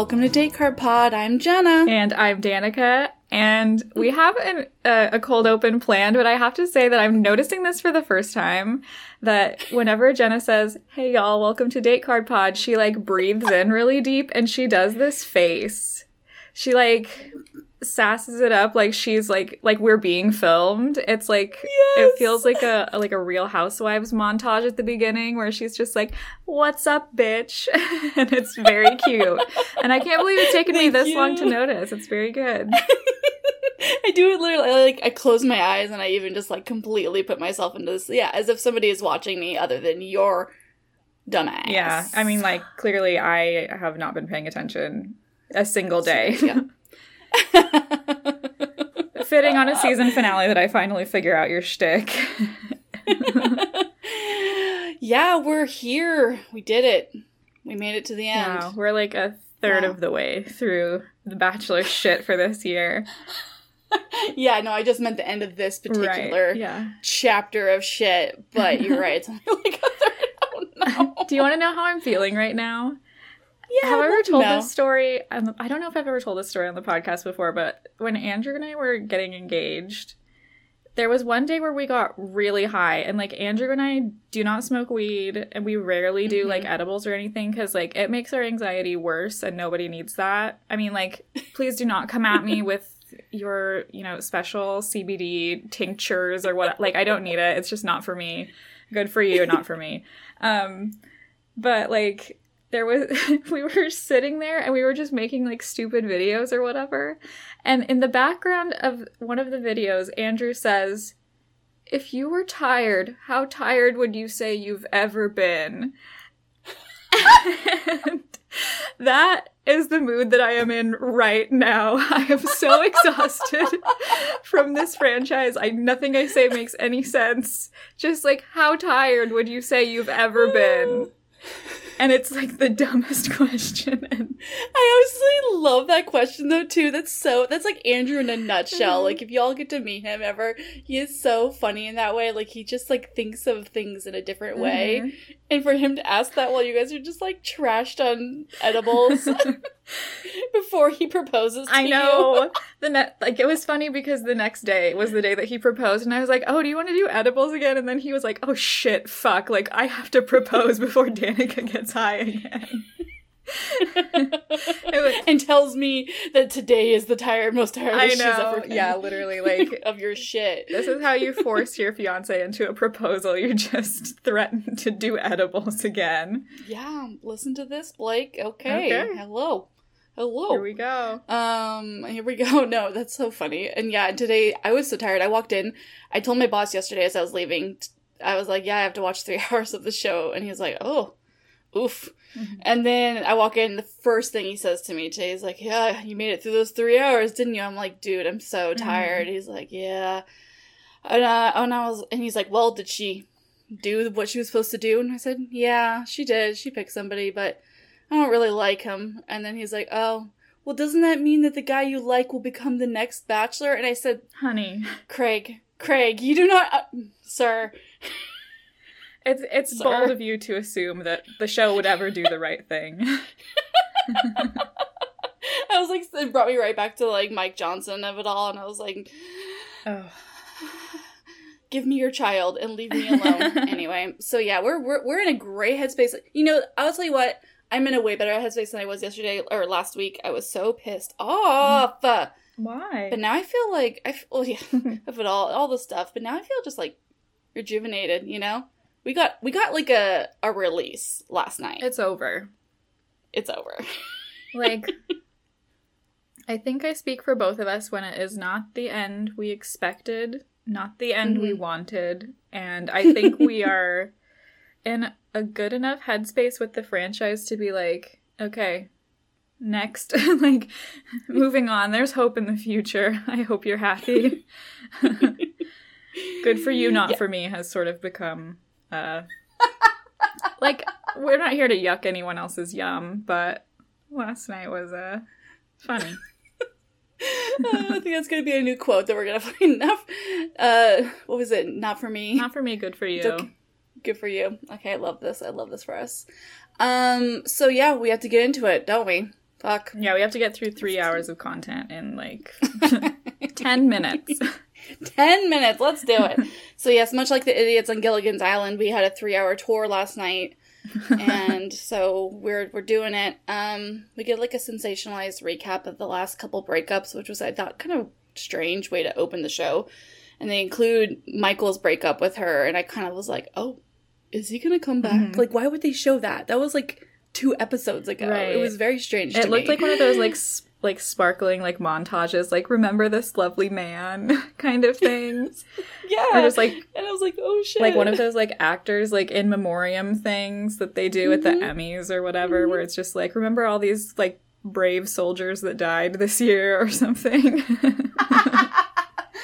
Welcome to Date Card Pod. I'm Jenna. And I'm Danica. And we have an, uh, a cold open planned, but I have to say that I'm noticing this for the first time that whenever Jenna says, Hey y'all, welcome to Date Card Pod, she like breathes in really deep and she does this face. She like sasses it up like she's like like we're being filmed. It's like Yes. it feels like a like a real housewives montage at the beginning where she's just like, "What's up, bitch?" and it's very cute. and I can't believe it's taken me Thank this long to notice. It's very good. I do it literally like I close my eyes and I even just like completely put myself into this. Yeah, as if somebody is watching me other than your dumbass. Yeah, I mean, like clearly, I have not been paying attention a single day. Yeah. Fitting on a season finale that I finally figure out your shtick. yeah, we're here. We did it. We made it to the end. Wow, we're like a third Wow. of the way through the Bachelor shit for this year. Yeah, no, I just meant the end of this particular Right? Yeah. chapter of shit. But you're right. It's only like a third. Oh no. Do you want to know how I'm feeling right now? Yeah, have I ever told know. this story? Um, I don't know if I've ever told this story on the podcast before, but when Andrew and I were getting engaged, there was one day where we got really high, and like Andrew and I do not smoke weed, and we rarely do like Mhm. edibles or anything because like it makes our anxiety worse, and nobody needs that. I mean, like, please do not come at me with your you know special CBD tinctures or what. Like, I don't need it. It's just not for me. Good for you, not for me. Um, but like there was we were sitting there and we were just making like stupid videos or whatever. And in the background of one of the videos andrew says if you were tired how tired would you say you've ever been? And that is the mood that i am in right now. I am so exhausted from this franchise. I nothing i say makes any sense. Just like how tired would you say you've ever been and it's like the dumbest question. And I honestly love that question though too. That's so that's like Andrew in a nutshell. Mhm. Like if y'all get to meet him ever, he is so funny in that way. Like he just like thinks of things in a different way. Mhm. And for him to ask that while you guys are just like trashed on edibles before he proposes to I know the net like it was funny because the next day was the day that he proposed, and I was like, "Oh, do you want to do edibles again?" And then he was like, "Oh shit, fuck! Like I have to propose before Danica gets high again." Was- and tells me that today is the tired most tired I she's ever know, been. yeah, literally, like of your shit. this is how you force your fiance into a proposal. You just threaten to do edibles again. Yeah, listen to this, Blake. Okay. Okay. Hello. Hello. Here we go. Um, here we go. No, that's so funny. And yeah, today I was so tired. I walked in. I told my boss yesterday as I was leaving, I was like, yeah, I have to watch three hours of the show. And he was like, oh, oof. Mhm. And then I walk in, the first thing he says to me today is like, yeah, you made it through those three hours, didn't you? I'm like, dude, I'm so tired. He's like, yeah. And, uh, and I was, and he's like, well, did she do what she was supposed to do? And I said, yeah, she did. She picked somebody, but I don't really like him. And then he's like, oh, well, doesn't that mean that the guy you like will become the next bachelor? And I said, Honey, Craig, Craig, you do not, uh, sir. it's it's Sir. bold of you to assume that the show would ever do the right thing. I was like, it brought me right back to like Mike Johnson of it all. And I was like, oh. give me your child and leave me alone. anyway, so yeah, we're, we're, we're in a great headspace. You know, I'll tell you what, I'm in a way better headspace than I was yesterday or last week. I was so pissed off. Why? But now I feel like, I well, yeah, of it all, all the stuff. But now I feel just like rejuvenated, you know? We got, we got like a, a release last night. it's over. it's over. Like, I think I speak for both of us when it is not the end we expected, not the end we Mhm. wanted, and I think we are in a good enough headspace with the franchise to be like, okay, next, like, moving on. There's hope in the future. I hope you're happy. good for you, not Yeah. for me, has sort of become, uh, like, we're not here to yuck anyone else's yum, but last night was uh funny. I think that's gonna be a new quote that we're gonna find. Not, uh, what was it? Not for me. Not for me, good for you. Good for you. Okay, I love this. I love this for us. Um, so yeah, we have to get into it, don't we? Fuck. Yeah, we have to get through three hours of content in like 10 minutes. 10 minutes. Let's do it. so, yes, much like the idiots on Gilligan's Island, we had a three hour tour last night. and so we're we're doing it. Um, we get like a sensationalized recap of the last couple breakups, which was I thought kind of strange way to open the show. And they include Michael's breakup with her, and I kind of was like, oh, is he gonna come back? Mhm. Like, why would they show that? That was like two episodes ago. Right. It was very strange. It looked me. like one of those like s- like sparkling like montages, like remember this lovely man kind of things. yeah, Or just like and I was like, oh shit, like one of those like actors like in memoriam things that they do at the Mhm. Emmys or whatever, where it's just like remember all these like brave soldiers that died this year or something.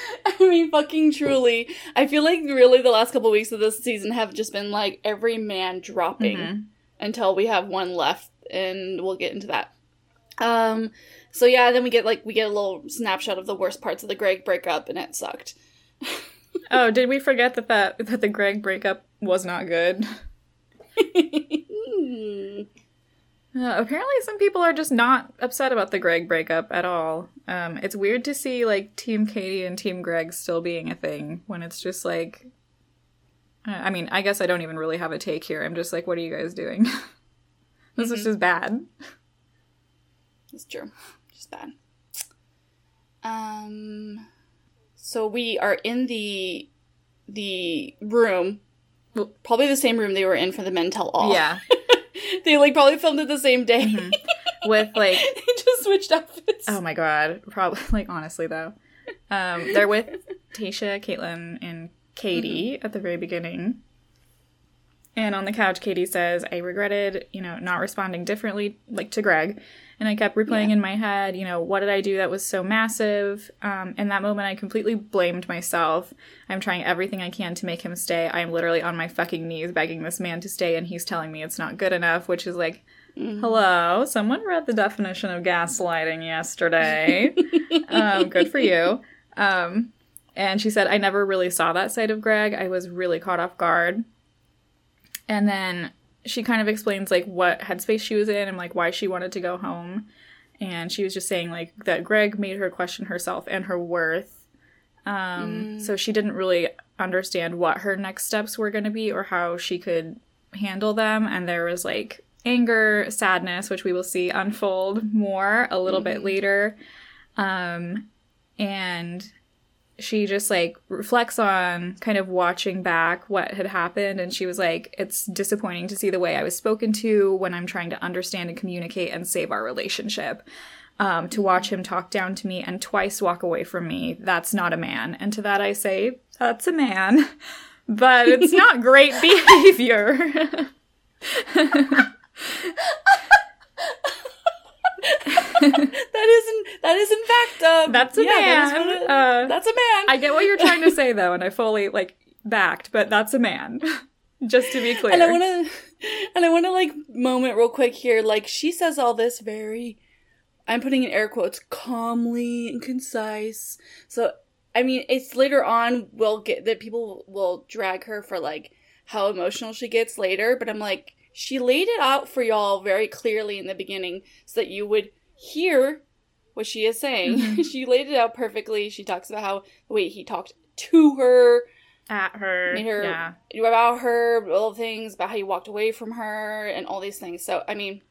I mean, fucking truly. I feel like really the last couple weeks of this season have just been like every man dropping Mhm. until we have one left, and we'll get into that. Um. So yeah, then we get like we get a little snapshot of the worst parts of the Greg breakup, and it sucked. Oh, did we forget that that that the Greg breakup was not good? Uh, apparently, some people are just not upset about the Greg breakup at all. Um, it's weird to see like Team Katie and Team Greg still being a thing when it's just like. uh, I mean, I guess I don't even really have a take here. I'm just like, what are you guys doing? this is Mhm. just bad. It's true. Just bad. Um so we are in the the room. Probably the same room they were in for the Men Tell All. Yeah, they like probably filmed it the same day. Mhm. with like, they just switched outfits. oh my god, probably like honestly though, um, they're with Tayshia, Kaitlyn, and Katie at the very beginning. And on the couch, Katie says, I regretted, you know, not responding differently, like to Greg. And I kept replaying Yeah. in my head, you know, what did I do that was so massive? Um, in that moment, I completely blamed myself. I'm trying everything I can to make him stay. I am literally on my fucking knees begging this man to stay, and he's telling me it's not good enough, which is like, Mhm. hello, someone read the definition of gaslighting yesterday. um, good for you. Um, and she said, I never really saw that side of Greg. I was really caught off guard. And then she kind of explains like what headspace she was in and like why she wanted to go home. And she was just saying like that Greg made her question herself and her worth. Um, Mm. So she didn't really understand what her next steps were going to be or how she could handle them. And there was like anger, sadness, which we will see unfold more a little bit Mhm. later. Um, and she just like reflects on kind of watching back what had happened and she was like it's disappointing to see the way i was spoken to when i'm trying to understand and communicate and save our relationship. Um, to watch him talk down to me and twice walk away from me that's not a man. And to that i say that's a man. But it's not great behavior that isn't that is in fact uh, that's a yeah, man what it- uh, that's a man. i get what you're trying to say though and i fully like backed but that's a man just to be clear And I want to, and I want to like moment real quick here. Like she says all this very, I'm putting in air quotes, calmly and concise. So I mean, it's later on we'll get that people will drag her for like how emotional she gets later. But I'm like, she laid it out for y'all very clearly in the beginning so that you would hear what she is saying. Mhm. she laid it out perfectly. She talks about how the way he talked to her at her Made her- yeah about her, all the things about how he walked away from her, and all these things. So, I mean,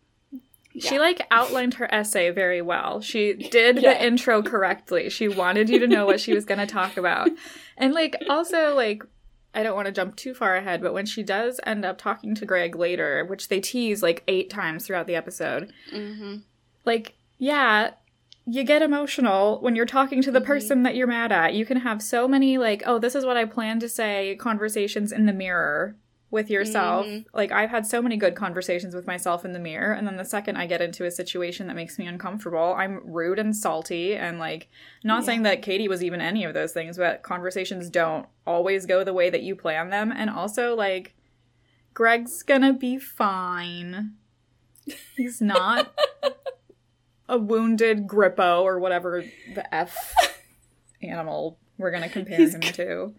She yeah. like outlined her essay very well. She did Yeah. the intro correctly. She wanted you to know what she was going to talk about. And like also like I don't want to jump too far ahead, but when she does end up talking to Greg later, which they tease like 8 times throughout the episode, hmm like yeah, you get emotional when you're talking to the Mhm. person that you're mad at. You can have so many like, oh, this is what I plan to say conversations in the mirror with yourself. Mhm. Like I've had so many good conversations with myself in the mirror and then the second I get into a situation that makes me uncomfortable, I'm rude and salty and like not Yeah. saying that Katie was even any of those things, but conversations don't always go the way that you plan them and also like Greg's to be fine. He's not a wounded Grippo or whatever the F animal we're gonna compare He's him g- to.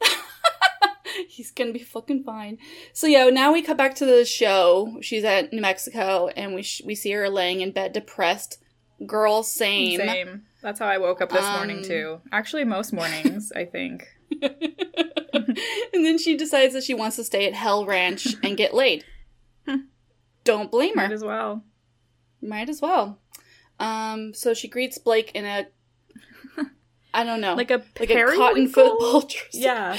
He's gonna be fucking fine. So yeah, now we cut back to the show. She's at New Mexico, and we sh- we see her laying in bed, depressed. Girl, same. Same. That's how I woke up this morning Um, too. Actually, most mornings, I think. and then she decides that she wants to stay at Hell Ranch and get laid. Don't blame her. Might as well. Might as well. Um, so she greets Blake in a, I don't know, Like a like a cotton football dress. Yeah.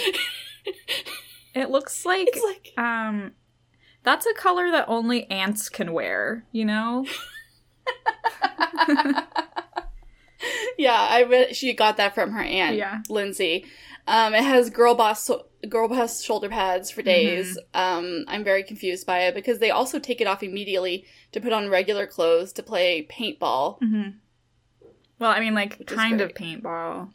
it looks like It's like um that's a color that only ants can wear, you know? yeah, I she got that from her aunt, Yeah. Lindsay. Um, it has girl boss girl boss shoulder pads for days. Mm-hmm. Um, I'm very confused by it because they also take it off immediately to put on regular clothes to play paintball. Mm-hmm. Well, I mean, like, kind of paintball.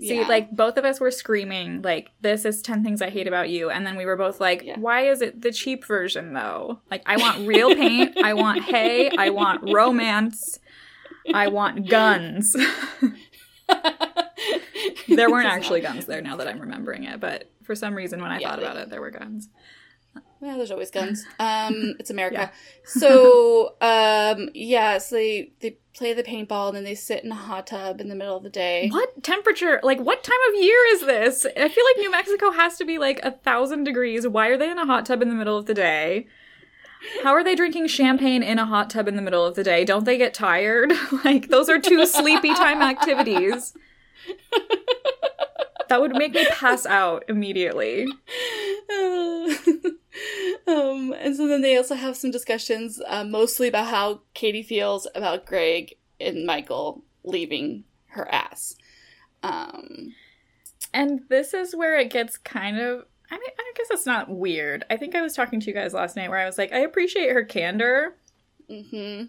See, Yeah. like, both of us were screaming, like, this is 10 things I hate about you. And then we were both like, Yeah. why is it the cheap version, though? Like, I want real paint. I want hay. I want romance. I want guns. there weren't actually guns there now that I'm remembering it, but for some reason, when I Yeah, thought about it, there were guns. Yeah, there's always guns. Um, it's America. Yeah. so, um, yeah, so they, they play the paintball and then they sit in a hot tub in the middle of the day. What temperature? Like, what time of year is this? I feel like New Mexico has to be like a thousand degrees. Why are they in a hot tub in the middle of the day? How are they drinking champagne in a hot tub in the middle of the day? Don't they get tired? like, those are two sleepy time activities. That would make me pass out immediately. um, and so then they also have some discussions, uh, mostly about how Katie feels about Greg and Michael leaving her ass. Um, And this is where it gets kind of. I mean, I guess it's not weird. I think I was talking to you guys last night where I was like, I appreciate her candor. hmm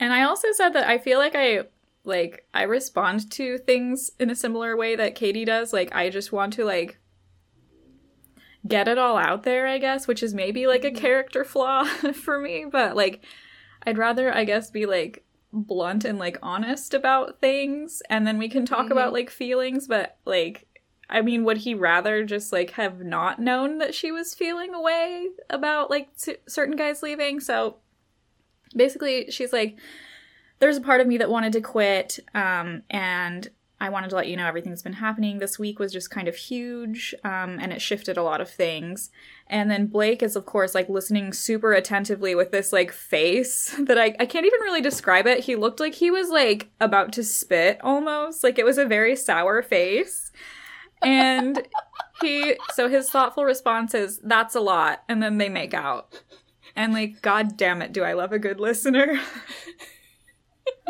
And I also said that I feel like I like I respond to things in a similar way that Katie does. Like I just want to like get it all out there, I guess, which is maybe like a character flaw for me, but like I'd rather I guess be like blunt and like honest about things and then we can talk Mhm. about like feelings, but like I mean, would he rather just like have not known that she was feeling a way about like c- certain guys leaving? So basically, she's like, there's a part of me that wanted to quit, um, and I wanted to let you know everything's been happening. This week was just kind of huge, um, and it shifted a lot of things. And then Blake is, of course, like listening super attentively with this like face that I, I can't even really describe it. He looked like he was like about to spit almost. Like it was a very sour face. And he, so his thoughtful response is, that's a lot. And then they make out. And like, god damn it, do I love a good listener?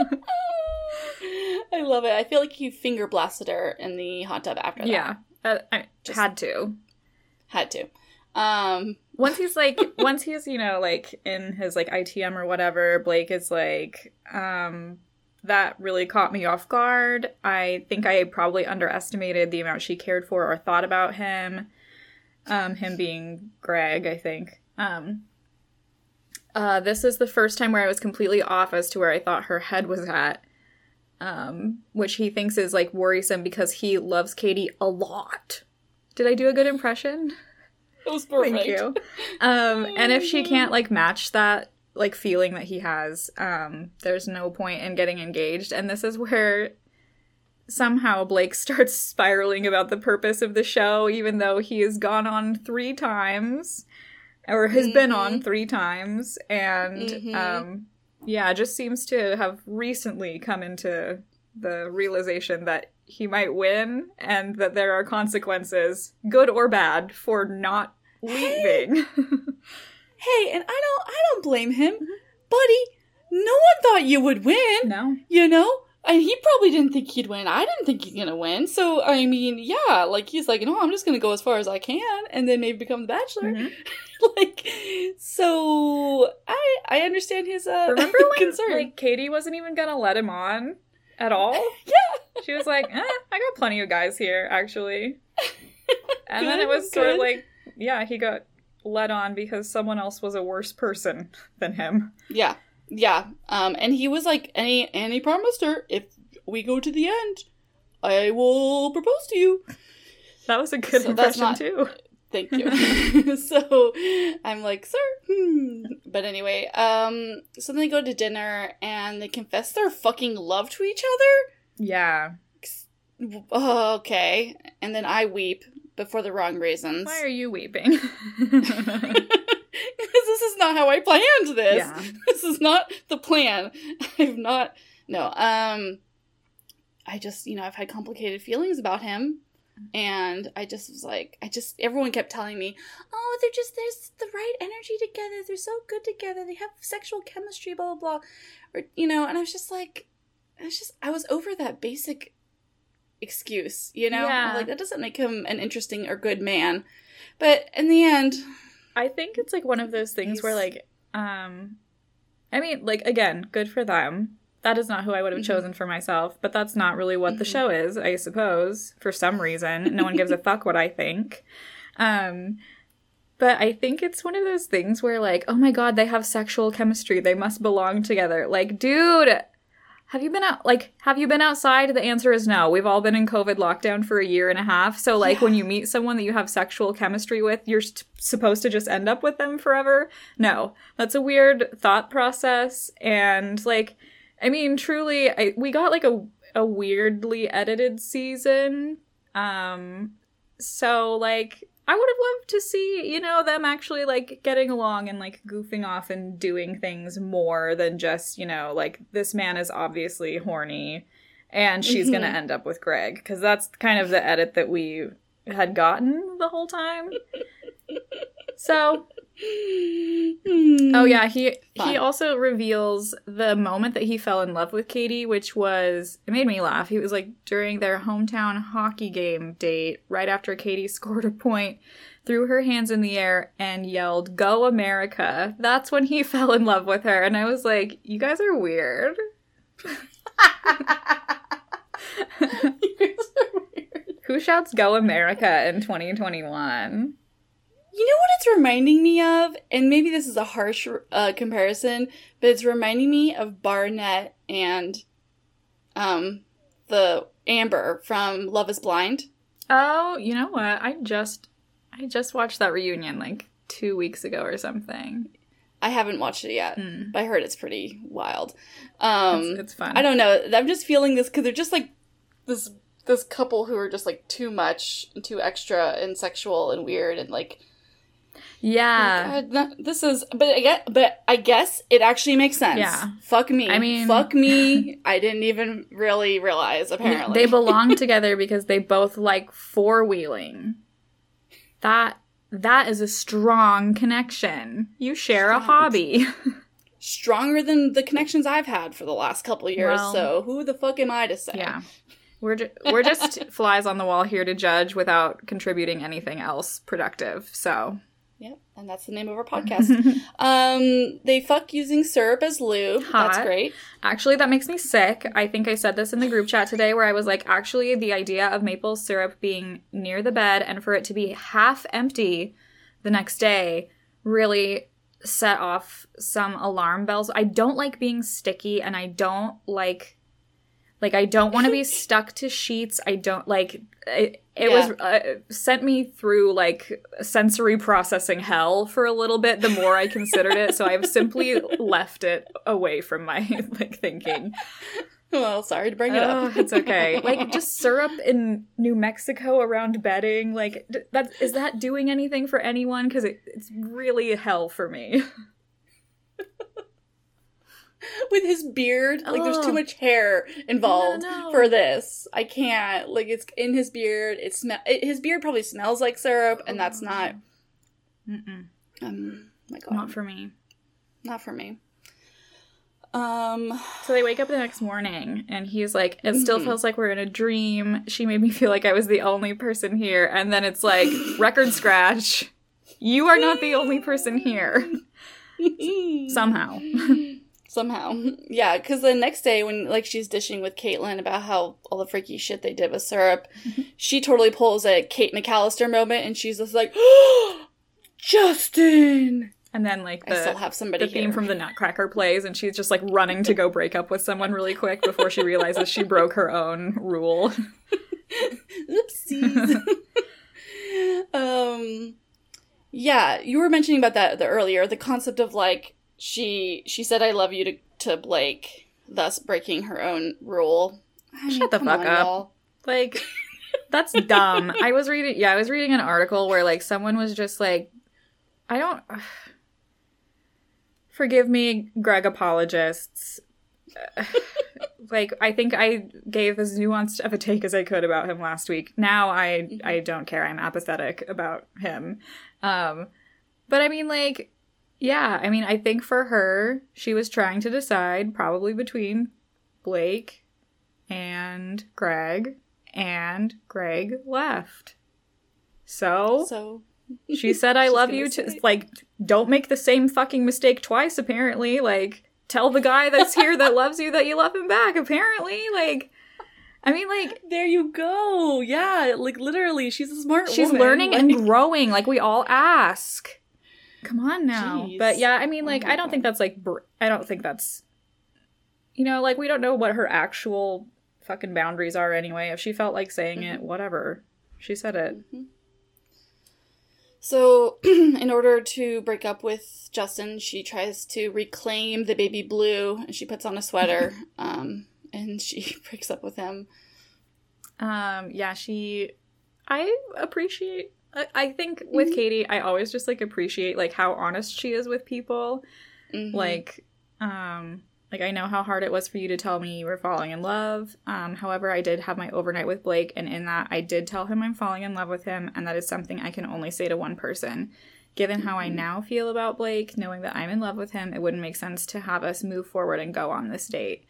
I love it. I feel like he finger blasted her in the hot tub after that. yeah. Uh, I Just- had to. Had to. Um, once he's like once he's you know like in his like itm or whatever blake is like um that really caught me off guard i think i probably underestimated the amount she cared for or thought about him um him being greg i think um uh this is the first time where i was completely off as to where i thought her head was at um which he thinks is like worrisome because he loves katie a lot did i do a good impression it was perfect. Thank you. Um, and if she can't like match that like feeling that he has, um, there's no point in getting engaged. And this is where somehow Blake starts spiraling about the purpose of the show, even though he has gone on three times or has been on three times, and Mhm. um, yeah, just seems to have recently come into the realization that he might win and that there are consequences, good or bad, for not leaving. Hey, and I don't I don't blame him. Buddy, no one thought you would win. no. You know? And he probably didn't think he'd win. I didn't think he's gonna win. So I mean, yeah, like he's like, no, I'm just gonna go as far as I can and then maybe become the bachelor. Mhm. like so I I understand his uh Remember when concern. like Katie wasn't even gonna let him on at all? yeah. She was like, eh, I got plenty of guys here, actually. And then it was sort of like, yeah, he got let on because someone else was a worse person than him. Yeah. Yeah. Um and he was like and he and he promised her if we go to the end, I will propose to you. That was a good So impression not- too. Thank you. so I'm like, sir. Hmm. But anyway, um, so then they go to dinner and they confess their fucking love to each other. Yeah. Oh, okay. And then I weep, but for the wrong reasons. Why are you weeping? Because this is not how I planned this. Yeah. This is not the plan. I've not. No. Um. I just, you know, I've had complicated feelings about him, and I just was like, I just, everyone kept telling me, oh, they're just, there's the right energy together. They're so good together. They have sexual chemistry, blah blah blah, or you know. And I was just like, I was just, I was over that basic excuse, you know. Yeah. Like that doesn't make him an interesting or good man. But in the end, I think it's like one of those things where like um I mean, like again, good for them. That is not who I would have Mhm. chosen for myself, but that's not really what the Mhm. show is, I suppose, for some reason. No one gives a fuck what I think. Um but I think it's one of those things where like, oh my god, they have sexual chemistry. They must belong together. Like, dude, have you been out like have you been outside? The answer is no. We've all been in COVID lockdown for a year and a half. So like when you meet someone that you have sexual chemistry with, you're st- supposed to just end up with them forever? No. That's a weird thought process and like I mean truly I, we got like a a weirdly edited season. Um so like I would have loved to see, you know, them actually like getting along and like goofing off and doing things more than just, you know, like this man is obviously horny and she's going to Mhm. end up with Greg because that's kind of the edit that we had gotten the whole time. so, oh yeah, he he also reveals the moment that he fell in love with Katie, which was it made me laugh. He was like during their hometown hockey game date, right after Katie scored a point, threw her hands in the air and yelled, "Go America!" That's when he fell in love with her, and I was like, "You guys are weird." Who shouts "Go America" in 2021? You know what it's reminding me of? And maybe this is a harsh uh, comparison, but it's reminding me of Barnett and um, the Amber from Love is Blind. Oh, you know what? I just I just watched that reunion like two weeks ago or something. I haven't watched it yet, Mm. but I heard it's pretty wild. Um, it's, it's fun. I don't know. I'm just feeling this because they're just like this this couple who are just like too much, and too extra, and sexual and weird, and like Yeah. God, this is. But I guess, but I guess it actually makes sense. Yeah. Fuck me. I mean- fuck me. I didn't even really realize. Apparently, They belong together because they both like four wheeling. That that is a strong connection. You share a hobby. stronger than the connections I've had for the last couple years. Well- so who the fuck am I to say? yeah. We're ju- we're just flies on the wall here to judge without contributing anything else productive. So, Yep. And that's the name of our podcast. um, they fuck using syrup as lube. That's great. Actually, that makes me sick. I think I said this in the group chat today where I was like, actually, the idea of maple syrup being near the bed and for it to be half empty the next day really set off some alarm bells. I don't like being sticky and I don't like. Like I don't want to be stuck to sheets. I don't like it. It was uh, sent me through like sensory processing hell for a little bit. The more I considered it, so I've simply left it away from my like thinking. Well, sorry to bring it Oh, up. it's okay. Like just syrup in New Mexico around bedding. Like that is that doing anything for anyone? Because it, it's really hell for me. with his beard. Like there's too much hair involved No, no. for this. I can't. Like it's in his beard. It smell. His beard probably smells like syrup, and that's not. Mm-mm, Um, my God, not for me. not for me. Um, So they wake up the next morning and he's like, It still Mhm. feels like we're in a dream. She made me feel like I was the only person here. And then it's like, record scratch. You are not the only person here. Somehow. Somehow, yeah. Because the next day, when like she's dishing with Kaitlyn about how all the freaky shit they did with syrup, she totally pulls a Kate McCallister moment, and she's just like, "Justin." And then like I still the, have somebody the theme here. from the Nutcracker plays and she's just like running to go break up with someone really quick before she realizes she broke her own rule. Oopsies. um, Yeah, you were mentioning about that the earlier, the concept of like she she said I love you to to Blake, thus breaking her own rule. I Shut the fuck on, up. y'all. Like, that's dumb. I was reading, yeah, I was reading an article where like someone was just like, I don't. Forgive me, Greg apologists. like, I think I gave as nuanced of a take as I could about him last week. Now I I don't care. I'm apathetic about him. Um, but I mean, like, yeah. I mean, I think for her, she was trying to decide probably between Blake and Greg, and Greg left. So So she said, I love you to like don't make the same fucking mistake twice, apparently. Like tell the guy that's here that loves you that you love him back, apparently. Like I mean like there you go. Yeah, like literally, she's a smart. she's woman. learning Like- and growing, like we all ask. Come on now. Jeez. But yeah, I mean Oh like my I don't think that's like br- I don't think that's you know, like we don't know what her actual fucking boundaries are anyway. If she felt like saying it, Mm-hmm. whatever. She said it. So, in order to break up with Justin, she tries to reclaim the baby blue, and she puts on a sweater, um, and she breaks up with him. Um, yeah, she. I appreciate. I, I think with Mhm. Katie, I always just like appreciate like how honest she is with people. Mhm. Like, um, like I know how hard it was for you to tell me you were falling in love. Um, however, I did have my overnight with Blake, and in that, I did tell him I'm falling in love with him, and that is something I can only say to one person. Given how I Mhm. now feel about Blake, knowing that I'm in love with him, it wouldn't make sense to have us move forward and go on this date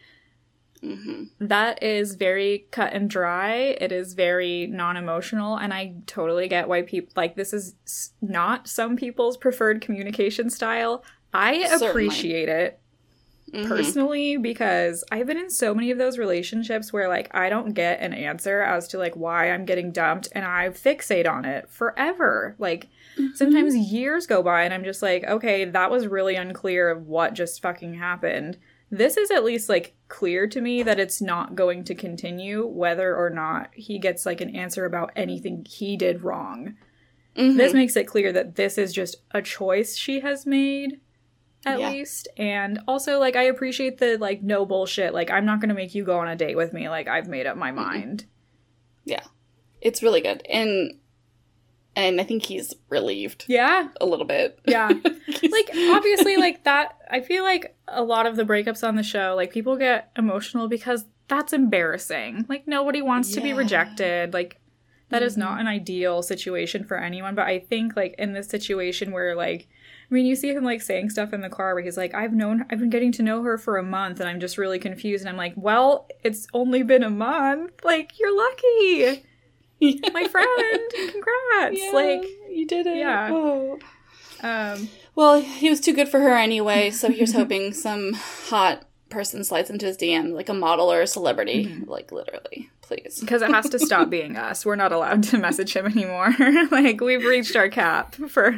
Mhm. that is very cut and dry. It is very non emotional. And I totally get why people like this is not some people's preferred communication style. I Certainly. appreciate it Mhm. personally because I've been in so many of those relationships where like I don't get an answer as to like why I'm getting dumped and I fixate on it forever. Like sometimes years go by and I'm just like, okay, that was really unclear of what just fucking happened. This is at least like clear to me that it's not going to continue whether or not he gets like an answer about anything he did wrong. Mhm. This makes it clear that this is just a choice she has made at Yeah. least and also like I appreciate the like no bullshit like I'm not going to make you go on a date with me like I've made up my mind. Yeah. It's really good, and and I think he's relieved Yeah. a little bit. Yeah. like obviously like that I feel like a lot of the breakups on the show like people get emotional because that's embarrassing. Like nobody wants to be rejected. Like that is Mhm. not an ideal situation for anyone, but I think like in this situation where like I mean, you see him like saying stuff in the car where he's like, I've known, I've been getting to know her for a month and I'm just really confused. And I'm like, well, it's only been a month. Like, you're lucky, my friend. Congrats. Yeah, Like, you did it. yeah. Oh. um, Well, he was too good for her anyway, so here's hoping some hot person slides into his DM, like a model or a celebrity, Mm-hmm. like literally, please. because it has to stop being us. We're not allowed to message him anymore. like, we've reached our cap for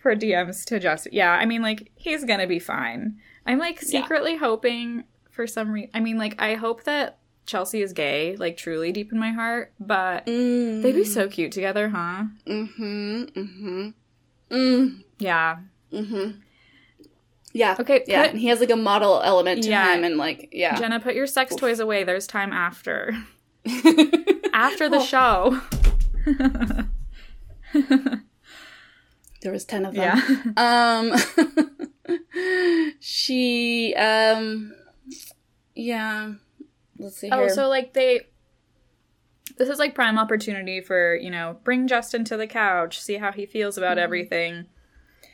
for DMs to just yeah. I mean, like he's gonna be fine. I'm like Yeah. secretly hoping for some reason. I mean, like I hope that Chelsea is gay, like truly deep in my heart. But Mm. they'd be so cute together, huh? Mm-hmm. Mm-hmm. Mm. Yeah. Mm-hmm. Yeah. Okay. Yeah. Put, And he has like a model element to Yeah. him, and like, yeah. Jenna, put your sex toys away. There's time after after the Oh. show. there was ten of them. yeah. Um, she, um, yeah. Let's see here. Oh, so like they. This is like prime opportunity for you know bring Justin to the couch, see how he feels about everything.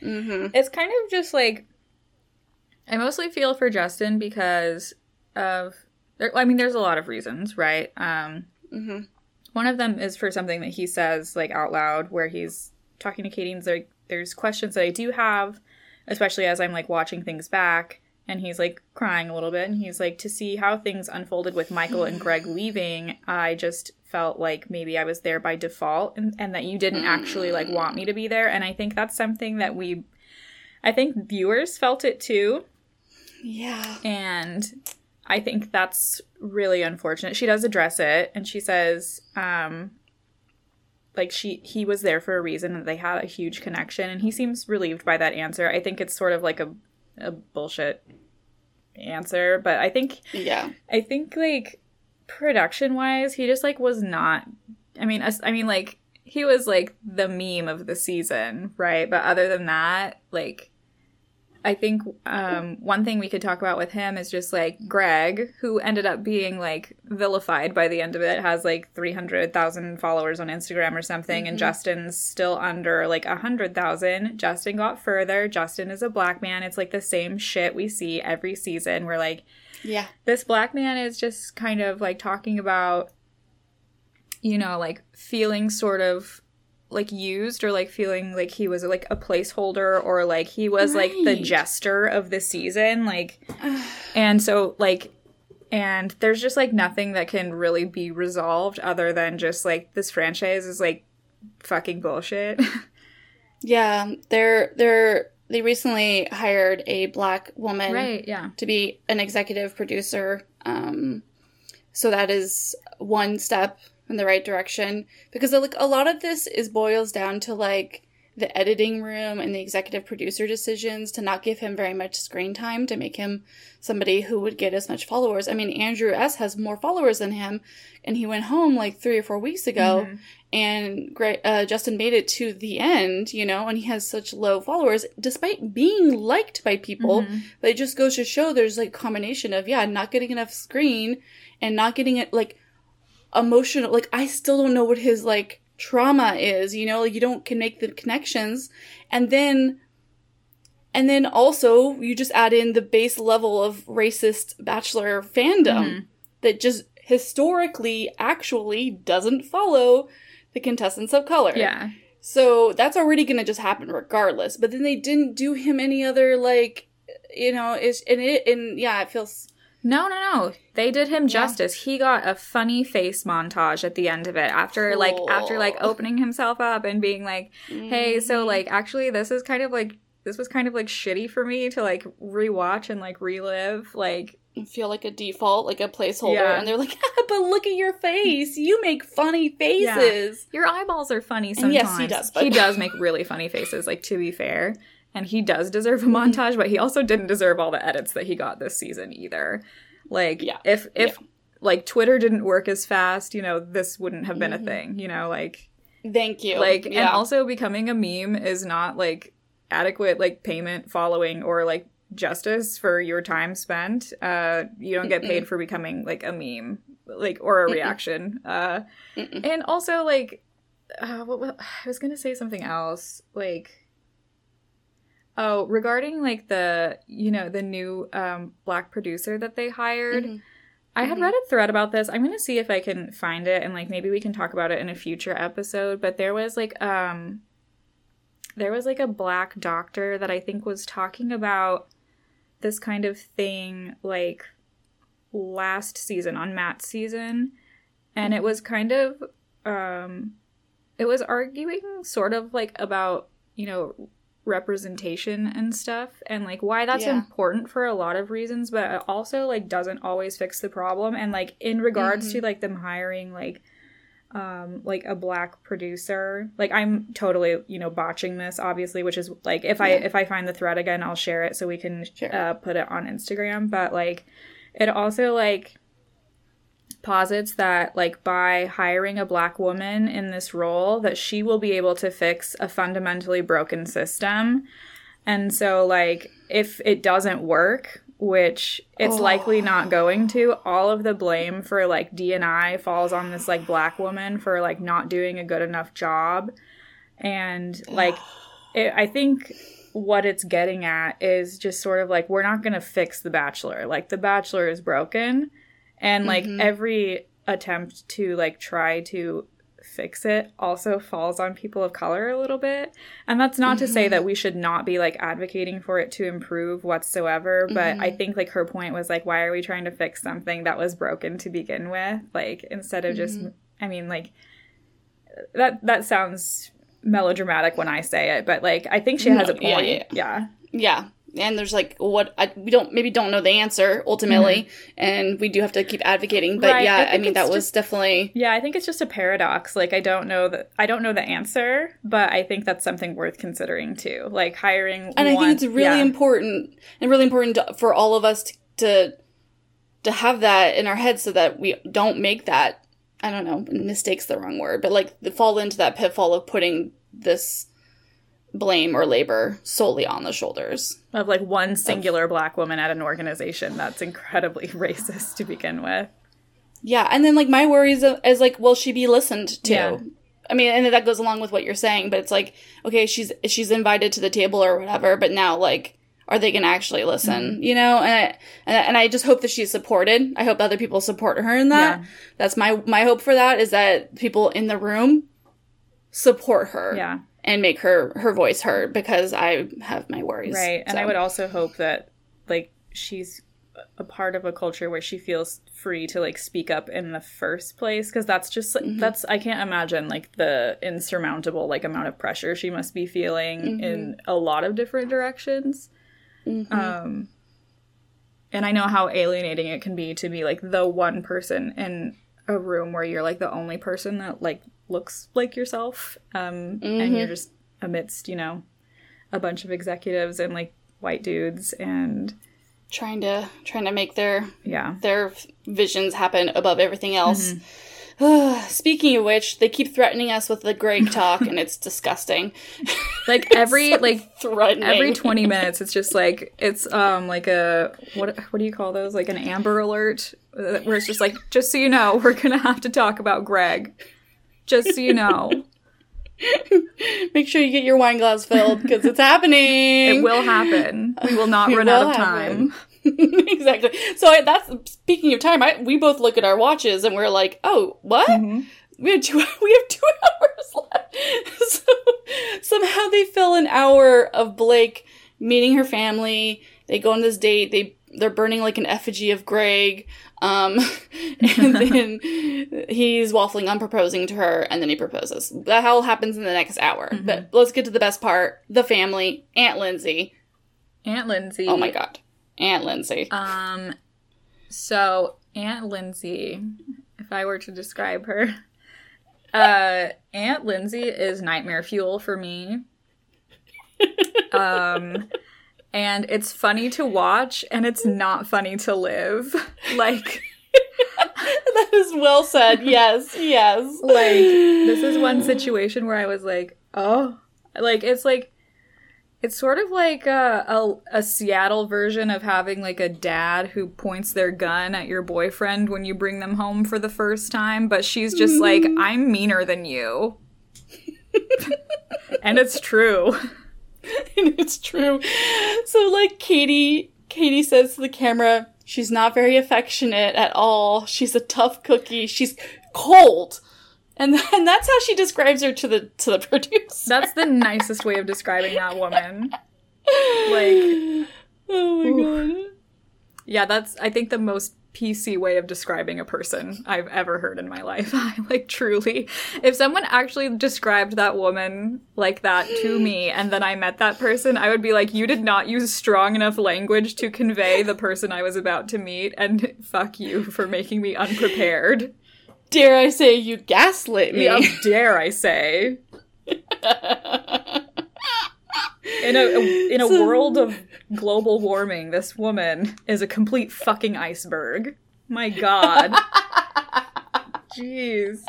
mm-hmm. It's kind of just like I mostly feel for Justin because of there, I mean there's a lot of reasons, right? Um Mm-hmm. one of them is for something that he says like out loud where he's talking to Katie and like there's questions that I do have, especially as I'm like watching things back and he's like crying a little bit and he's like to see how things unfolded with Michael and Greg leaving, I just felt like maybe I was there by default and, and that you didn't actually like want me to be there and I think that's something that we I think viewers felt it too Yeah. and I think that's really unfortunate. She does address it and she says, um, like she he was there for a reason and they had a huge connection and he seems relieved by that answer. I think it's sort of like a a bullshit answer, but I think Yeah. I think like production wise, he just like was not. I mean, us- I mean like he was like the meme of the season, right? But other than that, like I think um, one thing we could talk about with him is just like Greg, who ended up being like vilified by the end of it, has like 300,000 followers on Instagram or something, and Justin's still under like 100,000. Justin got further. Justin is a black man. It's like the same shit we see every season where like Yeah. this black man is just kind of like talking about you know like feeling sort of like used or like feeling like he was like a placeholder or like he was like the jester of the season like and so like and there's just like nothing that can really be resolved other than just like this franchise is like fucking bullshit Yeah. They're they're they recently hired a black woman right yeah to be an executive producer. Um, so that is one step in the right direction because like a lot of this is boils down to like the editing room and the executive producer decisions to not give him very much screen time to make him somebody who would get as much followers. I mean, Andrew S has more followers than him, and he went home like three or four weeks ago, and uh, Justin made it to the end, you know, and he has such low followers despite being liked by people. But it just goes to show there's like combination of yeah, not getting enough screen and not getting it like emotional. Like I still don't know what his like trauma is, you know, like you don't can make the connections, and then. And then also, you just add in the base level of racist bachelor fandom mm-hmm. that just historically actually doesn't follow the contestants of color. yeah So that's already going to just happen regardless. But then they didn't do him any other like, you know, it's and it and yeah, it feels No, no, no. They did him justice. He got a funny face montage at the end of it after like after like opening himself up and being like, "Hey, so mm-hmm. like actually this is kind of like this was kind of like shitty for me to like rewatch and like relive like feel like a default, like a placeholder. Yeah. And they're like, but look at your face. You make funny faces. your eyeballs are funny And sometimes." yes, he does, but- He does make really funny faces like to be fair. And he does deserve Mm-hmm. a montage, but he also didn't deserve all the edits that he got this season either. Like Yeah. if if like Twitter didn't work as fast, you know, this wouldn't have been a thing, you know, like Thank you. like yeah. and also becoming a meme is not like adequate like payment following or like justice for your time spent uh you don't get paid for becoming like a meme like or a reaction uh and also like uh what, what i was gonna say something else like oh regarding like the you know the new um black producer that they hired Mhm. I had read a thread about this. I'm going to see if I can find it and like maybe we can talk about it in a future episode, but there was like um there was like a black doctor that I think was talking about this kind of thing like last season on Matt's season and it was kind of um it was arguing sort of like about, you know, representation and stuff and like why that's Yeah. important for a lot of reasons but it also like doesn't always fix the problem and like in regards to like them hiring like um like a black producer like i'm totally you know botching this obviously which is like if i if i find the thread again i'll share it so we can Sure. uh, put it on instagram but like it also like posits that like by hiring a black woman in this role that she will be able to fix a fundamentally broken system. And so like if it doesn't work which it's Oh. likely not going to all of the blame for like dni falls on this like black woman for like not doing a good enough job. And like it, i think what it's getting at is just sort of like we're not going to fix the bachelor. Like the bachelor is broken and like Mhm. every attempt to like try to fix it also falls on people of color a little bit. And that's not to say that mm-hmm. we should not be like advocating for it to improve whatsoever but i mm-hmm. think like her point was like why are we trying to fix something that was broken to begin with? Like instead of just mm-hmm. i mean like that that sounds melodramatic when i say it but like i think she has a No, yeah, point. yeah. yeah. Yeah. And there's like what I, we don't maybe don't know the answer ultimately, and we do have to keep advocating. But Mm-hmm. Right, yeah, I I, mean that was definitely Yeah, I think it's just a paradox. Like I don't know that I don't know the answer, but I think that's something worth considering too. Like hiring and I think it's really yeah. important and really important to, for all of us to, to to have that in our heads so that we don't make that I don't know mistakes the wrong word, but like fall into that pitfall of putting this blame or labor solely on the shoulders. of like one singular black woman at an organization that's incredibly racist to begin with. Yeah, and then like my worries is, is like, will she be listened to? Yeah. I mean, and that goes along with what you're saying, but it's like, okay, she's she's invited to the table or whatever, but now like, are they gonna actually listen? Mm-hmm. You know, and I, and I- and I just hope that she's supported. I hope other people support her in that. Yeah. That's my my hope for that is that people in the room support her. Yeah. And make her her voice heard because I have my worries. Right. And So- I would also hope that like she's a part of a culture where she feels free to like speak up in the first place because that's just Mm-hmm. that's I can't imagine like the insurmountable like amount of pressure she must be feeling Mm-hmm. in a lot of different directions. Mhm. Um and I know how alienating it can be to be like the one person in a room where you're like the only person that like looks like yourself um and Mm-hmm. you're just amidst, you know, a bunch of executives and like white dudes and trying to trying to make their yeah. their visions happen above everything else. Mm-hmm. Speaking of which, they keep threatening us with the Greg talk, and it's disgusting. Like every like Threatening every 20 minutes it's just like it's um like a what what do you call those like an amber alert uh, where it's just like just so you know we're to have to talk about Greg. Just so you know. Make sure you get your wine glass filled because it's happening. It will happen. We will not It run will out of happen. time. exactly. So I, that's speaking of time. I, we both look at our watches and we're like, "Oh, what? Mm-hmm. We have two. We have two hours left." so somehow they fill an hour of Blake meeting her family. They go on this date. They they're burning like an effigy of Greg. Um, and then he's waffling on proposing to her, and then he proposes. That all happens in the next hour. Mm-hmm. But let's get to the best part: the family, Aunt Lindsay. Aunt Lindsay. Oh my god, Aunt Lindsay. Um, so Aunt Lindsay, if I were to describe her, uh, Aunt Lindsay is nightmare fuel for me. Um, and it's funny to watch, and it's not funny to live. Like, that is well said. Yes, yes. like this is one situation where I was like, oh, like it's like. It's sort of like a, a, a Seattle version of having like a dad who points their gun at your boyfriend when you bring them home for the first time, but she's just like, mm-hmm. I'm meaner than you. and it's true. it's true. So like Katie, Katie says to the camera, she's not very affectionate at all. She's a tough cookie. She's cold. And and that's how she describes her to the to the producer. That's the nicest way of describing that woman. Like, oh my god. yeah, that's, I think, the most PC way of describing a person I've ever heard in my life. I like truly, if someone actually described that woman like that to me and then I met that person, I would be like, you did not use strong enough language to convey the person I was about to meet, and fuck you for making me unprepared. Dare I say you gaslit me? Dare I say? In a in a So- world of global warming, this woman is a complete fucking iceberg. My god. Jeez.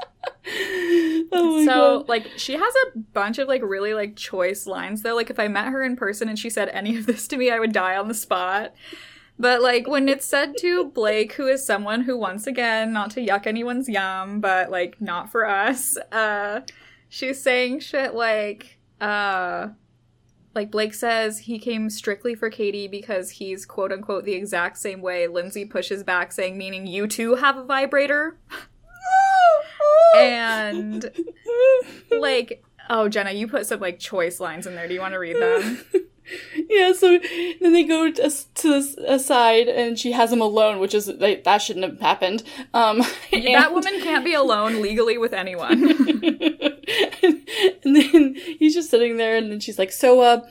oh my So god. like she has a bunch of like really like choice lines though. Like if I met her in person and she said any of this to me, I would die on the spot. But like when it's said to Blake, who is someone who once again, not to yuck anyone's yum, but like not for us, uh she's saying shit like uh like Blake says he came strictly for Katie because he's quote unquote the exact same way. Lindsay pushes back saying meaning you too have a vibrator. and like oh Jenna, you put some like choice lines in there. Do you want to read them? yeah, so then they go to, to this aside, and she has him alone, which is like, that shouldn't have happened. Um, that woman can't be alone legally with anyone. and, and then he's just sitting there, and then she's like, "So, uh,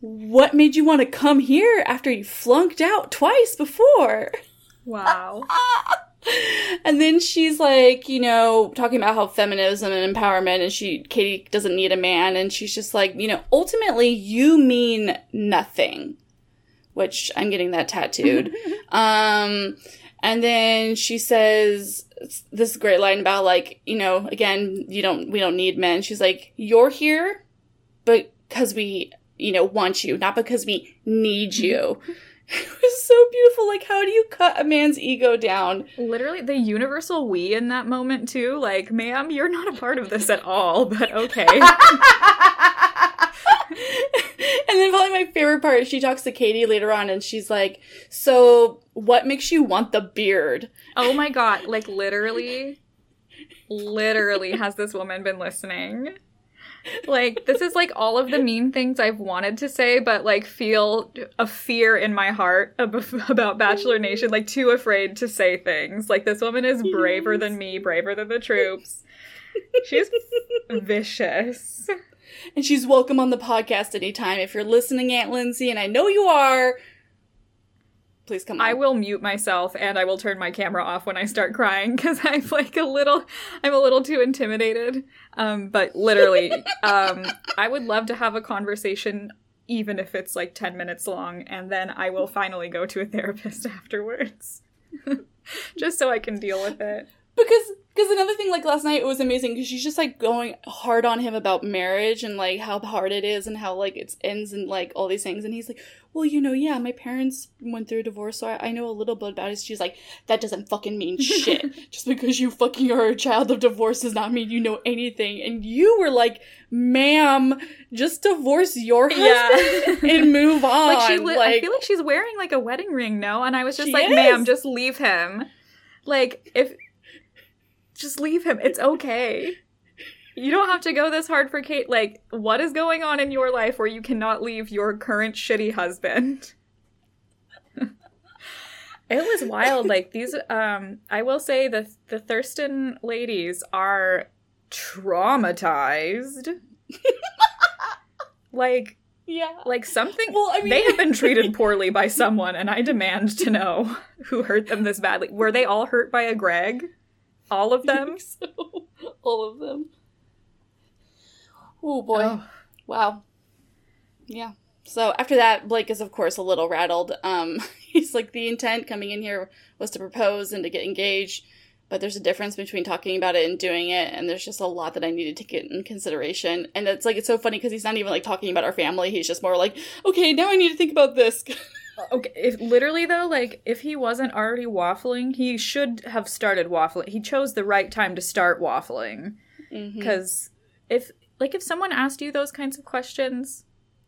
what made you want to come here after you flunked out twice before? Wow. And then she's like, you know, talking about how feminism and empowerment and she Katie doesn't need a man and she's just like, you know, ultimately you mean nothing. Which I'm getting that tattooed. um and then she says this great line about like, you know, again, you don't we don't need men. She's like, "You're here cuz we, you know, want you, not because we need you." It was so beautiful. Like, how do you cut a man's ego down? Literally, the universal we in that moment, too. Like, ma'am, you're not a part of this at all, but okay. and then, probably my favorite part, she talks to Katie later on and she's like, So, what makes you want the beard? Oh my god. Like, literally, literally, has this woman been listening? Like this is like all of the mean things I've wanted to say, but like feel a fear in my heart about Bachelor Nation, like too afraid to say things. Like this woman is braver than me, braver than the troops. She's vicious. And she's welcome on the podcast anytime. If you're listening, Aunt Lindsay, and I know you are, please come on. I will mute myself and I will turn my camera off when I start crying because I'm like a little I'm a little too intimidated. Um, but literally, um, I would love to have a conversation even if it's like 10 minutes long and then I will finally go to a therapist afterwards. Just so I can deal with it. Because because another thing like last night it was amazing because she's just like going hard on him about marriage and like how hard it is and how like it ends and like all these things and he's like well, you know, yeah, my parents went through a divorce, so I, I know a little bit about it. She's like, that doesn't fucking mean shit. Just because you fucking are a child of divorce does not mean you know anything. And you were like, ma'am, just divorce your husband yeah. and move on. like, she li- like, I feel like she's wearing like a wedding ring, no? And I was just like, is. ma'am, just leave him. Like, if, just leave him. It's okay. You don't have to go this hard for Kate. Like, what is going on in your life where you cannot leave your current shitty husband? it was wild. Like these, um, I will say the the Thurston ladies are traumatized. like, yeah, like something. Well, I mean, they have been treated poorly by someone, and I demand to know who hurt them this badly. Were they all hurt by a Greg? All of them. So. All of them. Oh boy. Oh. Wow. Yeah. So after that, Blake is of course a little rattled. Um, he's like the intent coming in here was to propose and to get engaged, but there's a difference between talking about it and doing it, and there's just a lot that I needed to get in consideration. And it's like it's so funny because he's not even like talking about our family. He's just more like, okay, now I need to think about this. okay, if literally though, like if he wasn't already waffling, he should have started waffling. He chose the right time to start waffling because mm-hmm. if like if someone asked you those kinds of questions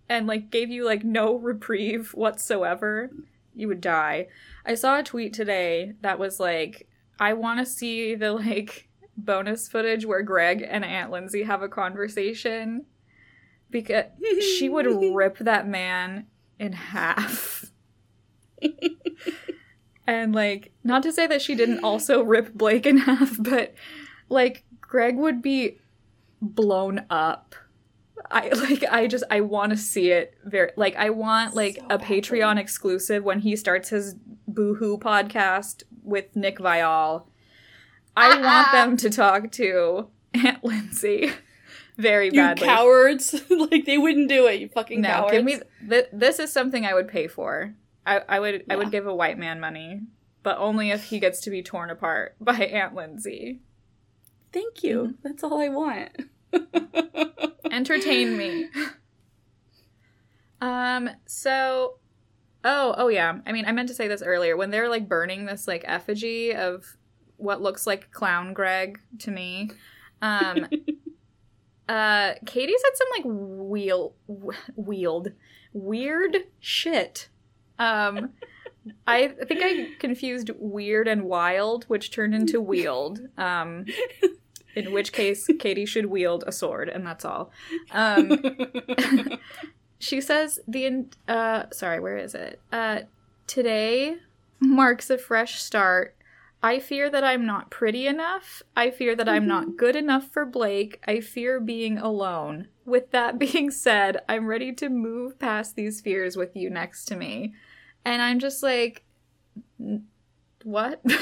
and like gave you like no reprieve whatsoever, you would die. I saw a tweet today that was like, I want to see the like bonus footage where Greg and Aunt Lindsay have a conversation because she would rip that man in half. And like, not to say that she didn't also rip Blake in half, but like, Greg would be blown up. I like I just I want to see it very like I want like so a Patreon exclusive when he starts his Boohoo podcast with Nick Viall. I ah, want ah. them to talk to Aunt Lindsay very you badly. cowards! like they wouldn't do it. You fucking no, cowards. Give me th- this is something I would pay for. I, I would yeah. I would give a white man money, but only if he gets to be torn apart by Aunt Lindsay. Thank you. Mm-hmm. That's all I want. Entertain me. Um, so oh, oh yeah. I mean, I meant to say this earlier. When they're like burning this like effigy of what looks like clown Greg to me. Um uh Katie said some like wheel wheeled weird shit. Um I think I confused weird and wild, which turned into wield. Um in which case Katie should wield a sword, and that's all. Um, she says the in- uh, sorry, where is it? Uh, today marks a fresh start. I fear that I'm not pretty enough. I fear that I'm Mm-hmm. not good enough for Blake. I fear being alone. With that being said, I'm ready to move past these fears with you next to me. And I'm just like, what?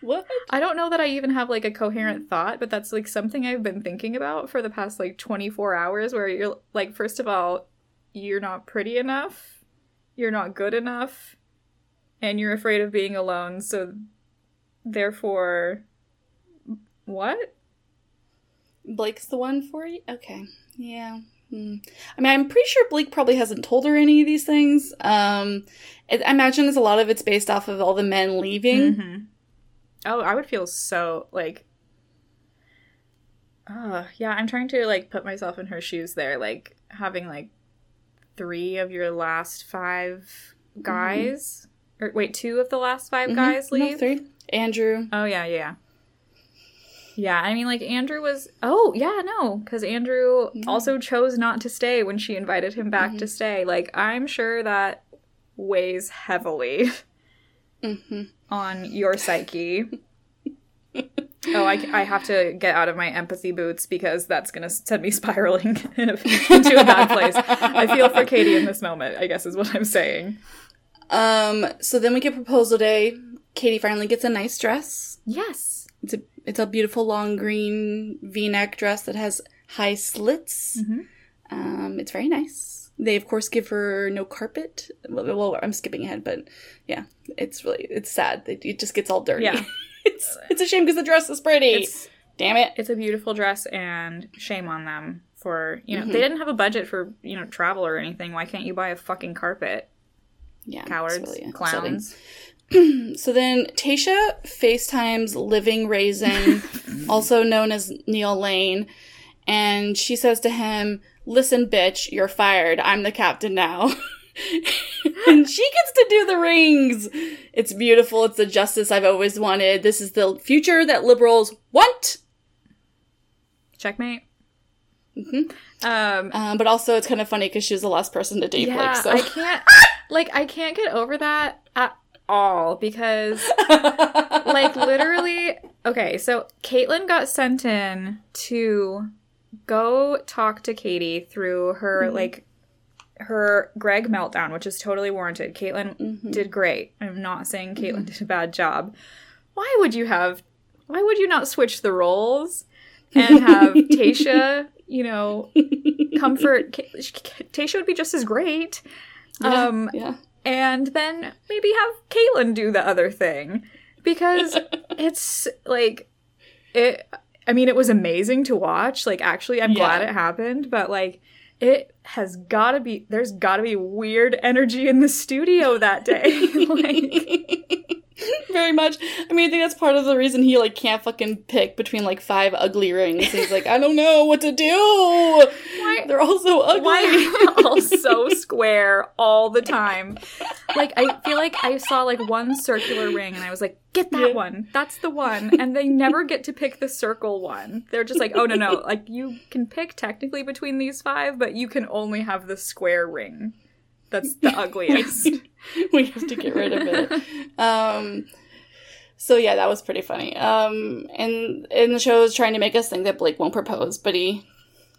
What? I don't know that I even have like a coherent thought, but that's like something I've been thinking about for the past like 24 hours where you're like, first of all, you're not pretty enough, you're not good enough, and you're afraid of being alone, so therefore, what? Blake's the one for you? Okay. Yeah. Hmm. I mean, I'm pretty sure Blake probably hasn't told her any of these things. Um, it, I imagine it's a lot of it's based off of all the men leaving. Mhm. Oh, I would feel so like. Uh, yeah, I'm trying to like put myself in her shoes there, like having like three of your last five guys, or wait, two of the last 5 Mhm. guys No, leave. three. Andrew. Oh yeah, yeah. Yeah, I mean, like Andrew was. Oh yeah, no, because Andrew Yeah. also chose not to stay when she invited him back Mm-hmm. to stay. Like, I'm sure that weighs heavily hmm on your psyche. oh, I, I have to get out of my empathy boots because that's gonna send me spiraling in a, into a bad place. I feel for Katie in this moment. I guess is what I'm saying. Um, so then we get proposal day. Katie finally gets a nice dress. Yes. It's a it's a beautiful long green V-neck dress that has high slits. Mhm. Um, it's very nice. They of course give her no carpet. Well, well, I'm skipping ahead, but yeah, it's really it's sad. It, it just gets all dirty. Yeah. it's it's a shame because the dress is pretty. It's Damn it. it's a beautiful dress and shame on them for you know Mhm. they didn't have a budget for you know travel or anything why can't you buy a fucking carpet Yeah, cowards really clowns So then Tayshia FaceTimes Living Raisin, also known as Neil Lane, and she says to him, Listen, bitch, you're fired. I'm the captain now. and she gets to do the rings. It's beautiful. It's the justice I've always wanted. This is the future that liberals want. checkmate Mhm. um Um, but also, it's kind of funny because she was the last person to date yeah Blake. So. i can't like i can't get over that at all because like literally okay so kaitlyn got sent in to go talk to katie through her Mhm. like her greg meltdown which is totally warranted. Kaitlyn Mhm. did great. I'm not saying kaitlyn did a bad job. Why would you have why would you not switch the roles and have tayshia you know comfort tayshia would be just as great Yeah, um yeah. and then maybe have Kaitlyn do the other thing because it's like it. I mean, it was amazing to watch. Like, actually, I'm glad it happened, but like, it has got to be. There's got to be weird energy in the studio that day. like, Very much. I mean, I think that's part of the reason he like can't fucking pick between like five ugly rings. He's like, I don't know what to do. Why- They're all so ugly. why are all so square all the time? Like, I feel like I saw like one circular ring, and I was like, "Get that Yeah. one. That's the one." And they never get to pick the circle one. They're just like, "Oh no, no! Like you can pick technically between these five, but you can only have the square ring. That's the ugliest." we have to get rid of it. Um, so yeah, that was pretty funny. Um, and and the show is trying to make us think that Blake won't propose, but he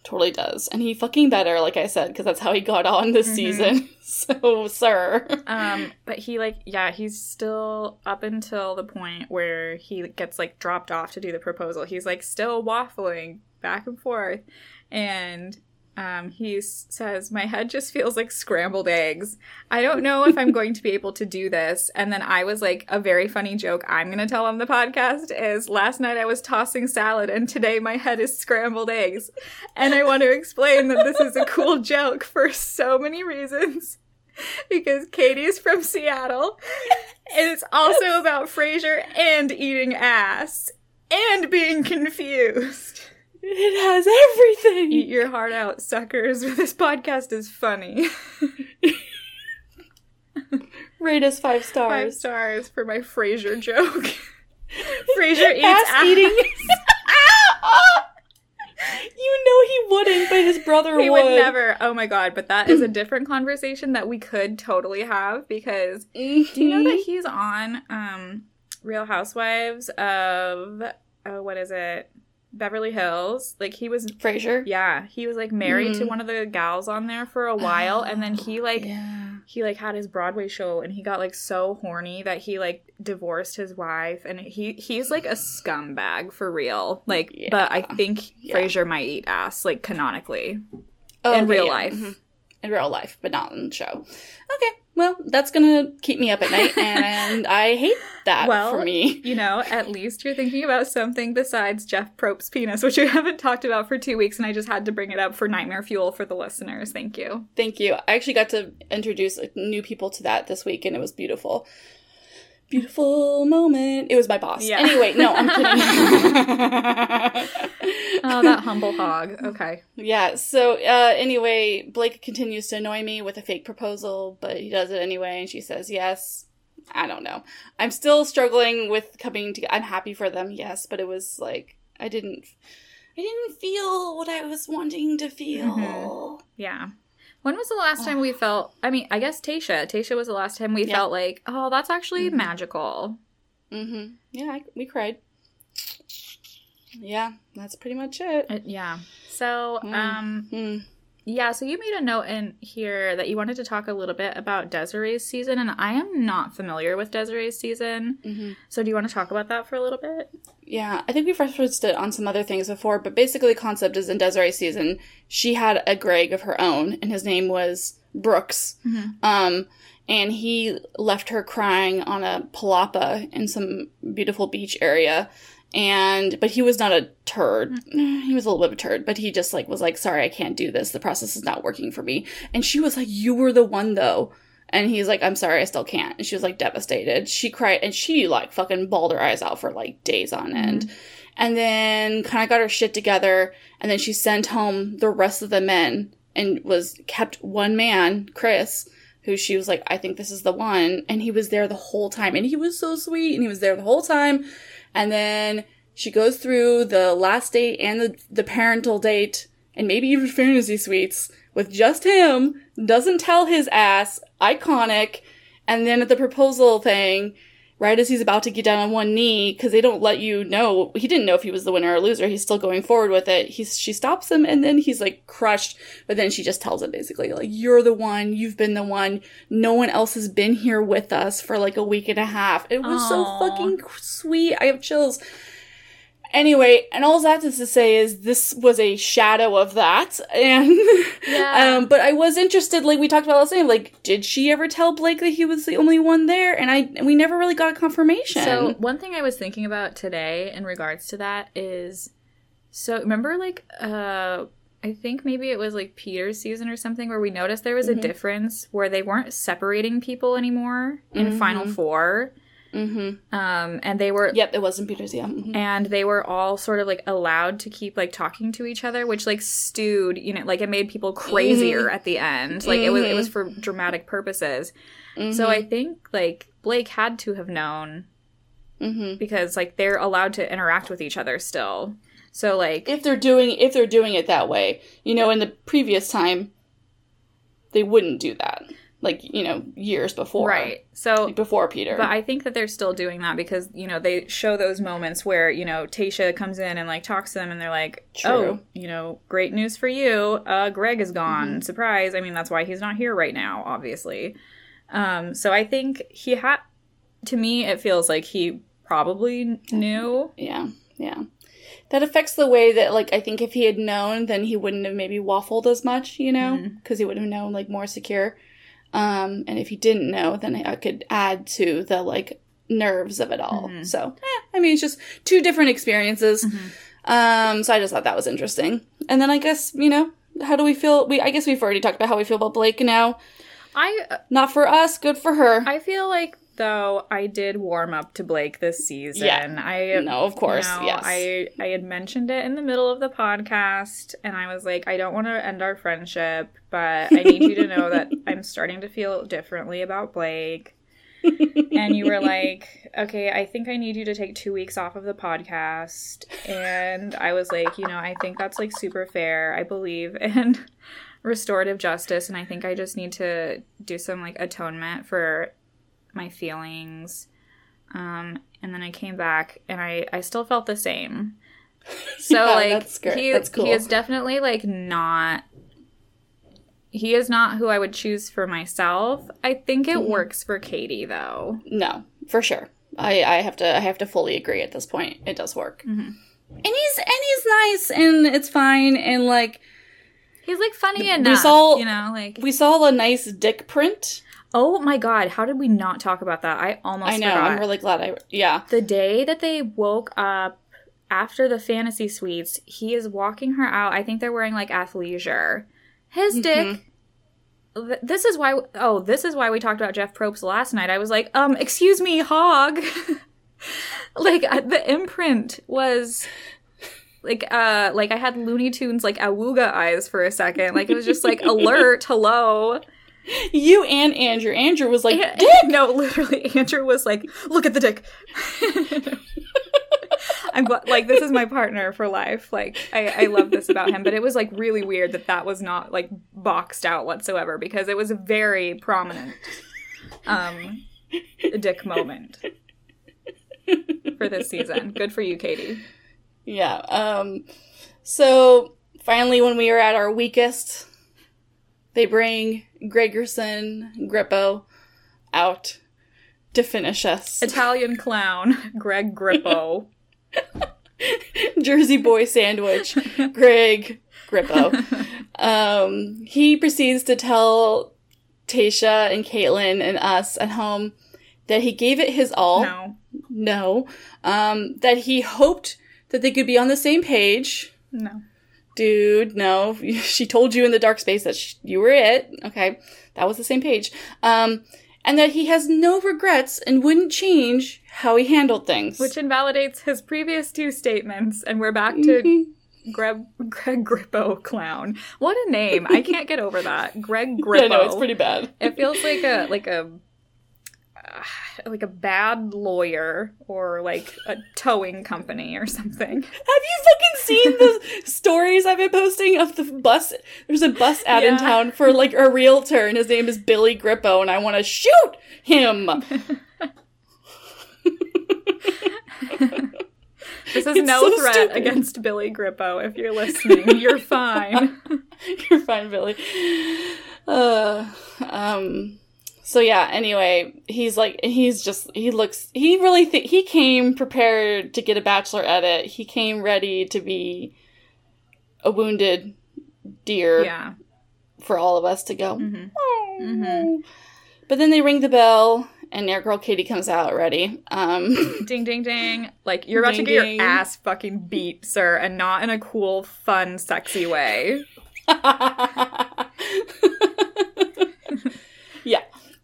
totally does, and he fucking better, like I said, because that's how he got on this Mhm. season. So, sir. Um, but he like yeah, he's still up until the point where he gets like dropped off to do the proposal. He's like still waffling back and forth, and um, he says, "My head just feels like scrambled eggs. I don't know if I'm going to be able to do this." And then I was like, a very funny joke I'm gonna tell on the podcast is last night I was tossing salad, and today my head is scrambled eggs. And I want to explain that this is a cool joke for so many reasons because Katie is from Seattle. And it's also about Frasier and eating ass and being confused. It has everything. Eat your heart out, suckers. This podcast is funny. Rate us five stars. Five stars. for my Frasier joke. Frasier eats ass ass. eating. you know he wouldn't, but his brother He would. would never. Oh my god! But that is a different conversation that we could totally have because do you know that he's on um Real Housewives of oh what is it Beverly Hills? Like he was Frasier? yeah he was like married to Mhm. one of the gals on there for a while and then he like yeah. he like had his Broadway show and he got like so horny that he like divorced his wife and he he's like a scumbag for real. Like but I think Yeah. Frasier might eat ass like canonically. Oh, in okay, real yeah, life. mhm. In real life, but not in the show. Okay, well, that's gonna keep me up at night, and I hate that Well, for me. You know, at least you're thinking about something besides Jeff Probst's penis, which we haven't talked about for two weeks, and I just had to bring it up for Nightmare Fuel for the listeners. Thank you. Thank you. I actually got to introduce new people to that this week, and it was beautiful. Beautiful moment. It was my boss. Yeah. Anyway, no, I'm kidding. Oh, that humble hog. Okay. Yeah, so uh, anyway, Blake continues to annoy me with a fake proposal, but he does it anyway, and she says yes. I don't know. I'm still struggling with coming to. I'm happy for them, yes, but it was like I didn't. I didn't feel what I was wanting to feel. Mhm. Yeah. When was the last time we felt? I mean, I guess Tayshia. Tayshia was the last time we Yeah. felt like, oh, that's actually Mhm. magical. Mm-hmm. Yeah, I, we cried. Yeah, that's pretty much it. Uh, yeah. So, Mm. um, Mm. Yeah. So you made a note in here that you wanted to talk a little bit about Desiree's season, and I am not familiar with Desiree's season. hmm So do you want to talk about that for a little bit? Yeah, I think we've referenced it on some other things before, but basically the concept is in Desiree's season, she had a Greg of her own, and his name was Brooks. Mhm. Um, and he left her crying on a palapa in some beautiful beach area. And but he was not a turd. He was a little bit of a turd, but he just like was like, "Sorry, I can't do this. The process is not working for me." And she was like, "You were the one though." And he's like, I'm sorry, I still can't. And she was like devastated. She cried and she like fucking bawled her eyes out for like days on end. Mm-hmm. And then kind of got her shit together. And then she sent home the rest of the men and was kept one man, Chris, who she was like, I think this is the one. And he was there the whole time. And he was so sweet. And he was there the whole time. And then she goes through the last date and the, the parental date and maybe even fantasy suites with just him, doesn't tell his ass, iconic. And then at the proposal thing, right as he's about to get down on one knee, because they don't let you know, he didn't know if he was the winner or loser. He's still going forward with it. He's, she stops him and then he's like crushed. But then she just tells him basically, like, you're the one, you've been the one. No one else has been here with us for like a week and a half. It was Aw. so fucking sweet. I have chills. Anyway, and all that is to say is this was a shadow of that, and Yeah. um, but I was interested, like we talked about last time, like did she ever tell Blake that he was the only one there? And I, and we never really got a confirmation. So one thing I was thinking about today in regards to that is, so remember like uh. I think maybe it was like Peter's season or something where we noticed there was a Mhm. difference where they weren't separating people anymore in Final Mhm. Four. Mm-hmm. Um, and they were Yep, it was in Peter's. Yeah. mhm. and they were all sort of like allowed to keep like talking to each other which like stewed you know like it made people crazier Mm-hmm. at the end like it was it was for dramatic purposes so Mhm. i think like blake had to have known because like they're allowed to interact with each other still so like if they're doing if they're doing it that way, you know, in the previous time, they wouldn't do that. Like you know, years before, right so Like, before Peter. But I think that they're still doing that because, you know, they show those moments where, you know, Tayshia comes in and like talks to them and they're like, True. Oh, you know, great news for you. Uh Greg is gone. Mm-hmm. Surprise. I mean, that's why he's not here right now, obviously. Um, so I think he had to me it feels like he probably knew. Yeah, yeah. That affects the way that, like, I think if he had known, then he wouldn't have maybe waffled as much, you know, because he would have known, like, more secure. Um, and if he didn't know, then I could add to the, like, nerves of it all. Mhm. So, eh, I mean, it's just two different experiences. Mhm. Um, so I just thought that was interesting. And then I guess, you know, how do we feel? We, I guess we've already talked about how we feel about Blake now. I Not for us, good for her. I feel like though I did warm up to Blake this season. Yeah. I no, of course, you know, yes. I I had mentioned it in the middle of the podcast, and I was like, I don't want to end our friendship, but I need you to know that I'm starting to feel differently about Blake. and you were like, okay, I think I need you to take two weeks off of the podcast. And I was like, you know, I think that's like super fair. I believe in restorative justice. And I think I just need to do some like atonement for my feelings. Um, and then I came back and I, I still felt the same. So Yeah, like that's great. he That's cool. he is definitely like not he is not who I would choose for myself. I think it Mm-hmm. works for Katie though. No, for sure. I, I have to I have to fully agree at this point. It does work. Mhm. And he's and he's nice and it's fine and like He's like funny We enough, saw- you know, like we saw a nice dick print. Oh my god, how did we not talk about that? I almost I know. forgot. I'm really glad I yeah. the day that they woke up after the fantasy suites, he is walking her out. I think they're wearing like athleisure. His Mm-hmm. dick. This is why. Oh, this is why we talked about Jeff Probst last night. I was like, um, excuse me, hog. like uh, the imprint was like uh like I had Looney Tunes like awooga eyes for a second. Like it was just like alert, hello. You and Andrew. Andrew was like, dick. No, literally, Andrew was like, "Look at the dick." I'm like, this is my partner for life. Like, I, I love this about him, but it was like really weird that that was not like boxed out whatsoever because it was a very prominent um dick moment for this season. Good for you, Katie. Yeah. Um so finally when we are at our weakest, they bring Gregerson, Grippo out to finish us. Italian clown Greg Grippo. Jersey boy sandwich, Greg Grippo. Um, he proceeds to tell Tayshia and Kaitlyn and us at home that he gave it his all. No, No. Um, that he hoped that they could be on the same page. no. Dude, no. She told you in the dark space that sh- you were it. Okay. That was the same page. Um, and that he has no regrets and wouldn't change how he handled things. Which invalidates his previous two statements, and we're back to Mhm. Greg, Greg Grippo clown. What a name! I can't get over that. Greg Grippo. Yeah, no, it's pretty bad. It feels like a like a like a bad lawyer or like a towing company or something. Have you fucking seen the stories I've been posting of the bus? There's a bus ad in town for like a realtor, and his name is Billy Grippo, and I want to shoot him. This is It's no so threat stupid. against Billy Grippo. If you're listening, you're fine. You're fine, Billy. Uh, um. So yeah. Anyway, he's like, he's just, he looks, he really, th- he came prepared to get a bachelor edit. He came ready to be a wounded deer yeah. for all of us to go. hmm "Oh." Mhm. But then they ring the bell, and Air Girl Katie comes out ready. Um, Ding ding ding. Like you're about Ding, to get ding. your ass fucking beat, sir, and not in a cool, fun, sexy way.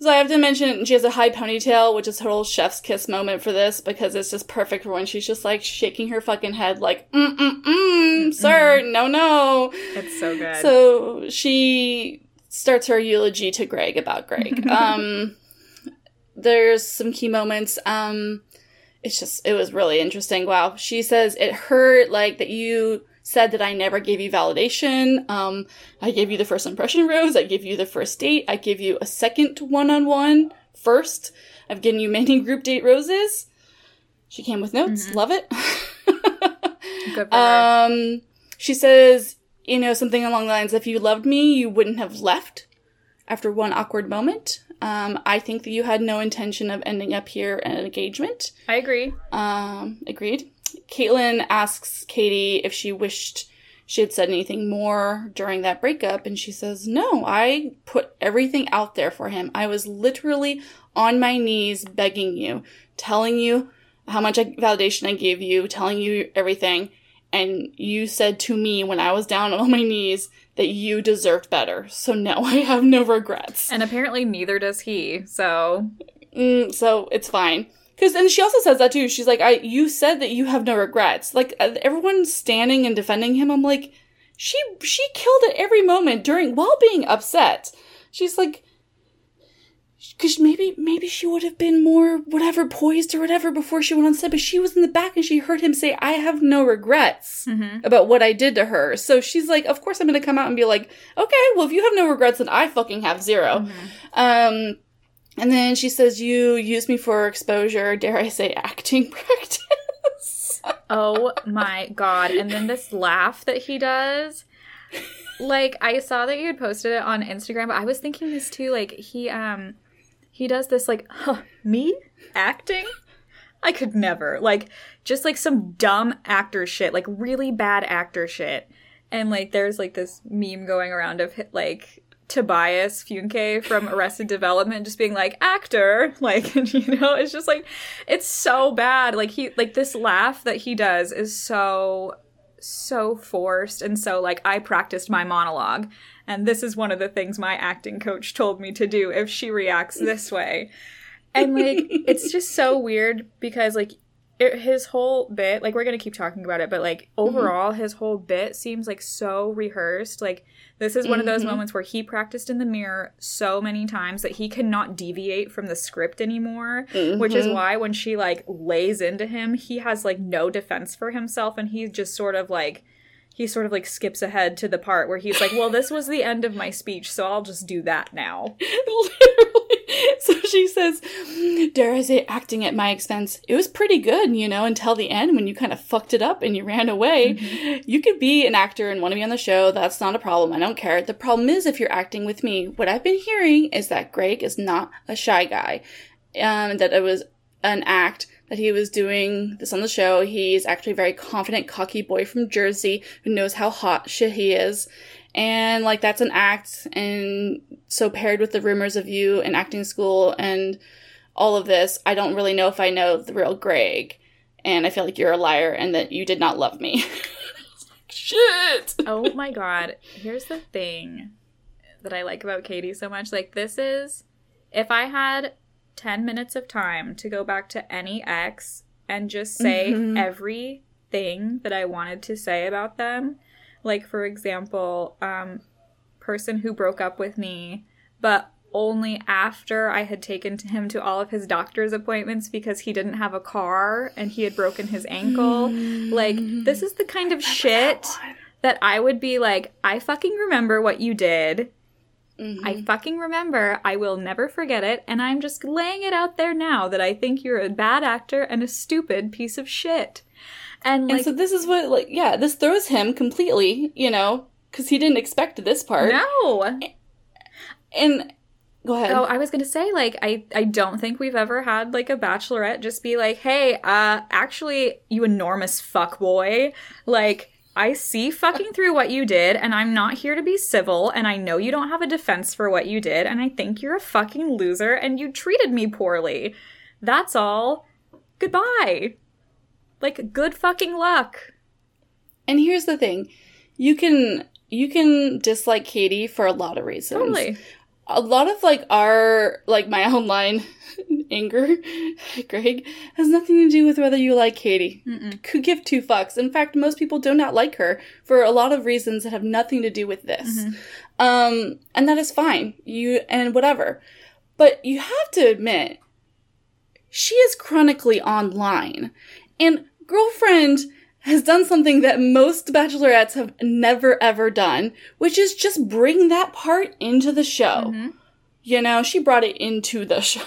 So I have to mention she has a high ponytail, which is her little chef's kiss moment for this because it's just perfect for when she's just like shaking her fucking head, like mm mm mm, sir, no no. It's so good. So she starts her eulogy to Greg about Greg. um, there's some key moments. Um, it's just it was really interesting. Wow. She says it hurt like that you said that I never gave you validation. Um, I gave you the first impression rose. I gave you the first date. I give you a second one-on-one first. I've given you many group date roses. She came with notes. Love it. Good for her. Um, she says, you know, something along the lines, if you loved me, you wouldn't have left after one awkward moment. Um, I think that you had no intention of ending up here in an engagement. I agree. Um, agreed. Kaitlyn asks Katie if she wished she had said anything more during that breakup, and she says, No, I put everything out there for him. I was literally on my knees begging you, telling you how much validation I gave you, telling you everything. And you said to me when I was down on my knees that you deserved better. So now I have no regrets. And apparently neither does he. So Mm, so it's fine. Because and she also says that too. She's like, "I you said that you have no regrets." Like uh, everyone's standing and defending him. I'm like, she she killed at every moment during while being upset. She's like, because maybe maybe she would have been more whatever poised or whatever before she went on set but she was in the back and she heard him say i have no regrets Mhm. about what i did to her so she's like of course i'm gonna come out and be like okay well if you have no regrets then i fucking have 0 um and then she says you used me for exposure dare i say acting practice Oh my god. And then this laugh that he does. Like I saw that you had posted it on Instagram, but I was thinking this too like he um he does this like huh, me acting? I could never. Like just like some dumb actor shit, like really bad actor shit. And like there's like this meme going around of like Tobias Funke from Arrested Development just being like actor like you know it's just like it's so bad. Like he like this laugh that he does is so so forced and so like I practiced my monologue. And this is one of the things my acting coach told me to do if she reacts this way. And like it's just so weird because like it, his whole bit like we're gonna keep talking about it but like overall his whole bit seems like so rehearsed like this is one of those Mhm. moments where he practiced in the mirror so many times that he cannot deviate from the script anymore which is Mhm. why when she like lays into him he has like no defense for himself and he's just sort of like he sort of like skips ahead to the part where he's like well this was the end of my speech so i'll just do that now Literally. So she says, Dare I say, acting at my expense. It was pretty good, you know, until the end when you kind of fucked it up and you ran away. You could be an actor and want to be on the show. That's not a problem. I don't care. The problem is if you're acting with me. What I've been hearing is that Greg is not a shy guy. Um, that it was an act that he was doing this on the show. He's actually a very confident, cocky boy from Jersey who knows how hot shit he is. And like that's an act and so paired with the rumors of you in acting school and all of this, I don't really know if I know the real Greg. And I feel like you're a liar and that you did not love me. Shit. oh my god here's the thing that i like about katie so much like this is if i had 10 minutes of time to go back to any ex and just say Mhm. everything that i wanted to say about them like for example um person who broke up with me but only after I had taken him to all of his doctor's appointments because he didn't have a car and he had broken his ankle. Like, this is the kind of shit that I would be like, I fucking remember what you did. Mm-hmm. I fucking remember. I will never forget it. And I'm just laying it out there now that I think you're a bad actor and a stupid piece of shit. And like, and so this is what, like, yeah, this throws him completely, you know, because he didn't expect this part. no. And go ahead. Oh, I was gonna say, like, I I don't think we've ever had like a bachelorette just be like, "Hey, uh, actually, you enormous fuck boy, like." I see fucking through what you did, and I'm not here to be civil, and I know you don't have a defense for what you did, and I think you're a fucking loser, and you treated me poorly. That's all. Goodbye. Like, good fucking luck. And here's the thing. You can you can dislike Katie for a lot of reasons. Totally. A lot of like our like my online anger greg has nothing to do with whether you like katie. Mm-mm. could give two fucks. In fact most people do not like her for a lot of reasons that have nothing to do with this. Mhm. um and that is fine. You and whatever. But you have to admit she is chronically online. And girlfriend has done something that most bachelorettes have never ever done which is just bring that part into the show Mhm. you know, she brought it into the show.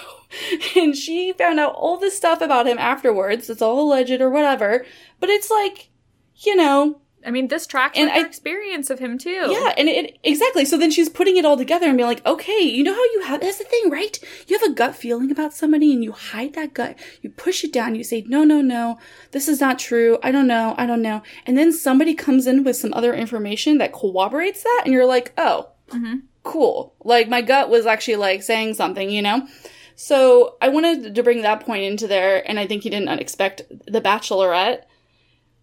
And she found out all this stuff about him afterwards. It's all alleged or whatever. But it's like, you know, I mean, this tracks And with I- experience of him too. yeah, and it exactly. So then she's putting it all together and being like, okay, you know how you have that's the thing, right? You have a gut feeling about somebody and you hide that gut. You push it down. You say, no, no, no, this is not true. I don't know. I don't know. And then somebody comes in with some other information that corroborates that, and you're like, oh, Mhm. cool. Like my gut was actually like saying something, you know? So I wanted to bring that point into there, and I think he didn't expect the Bachelorette,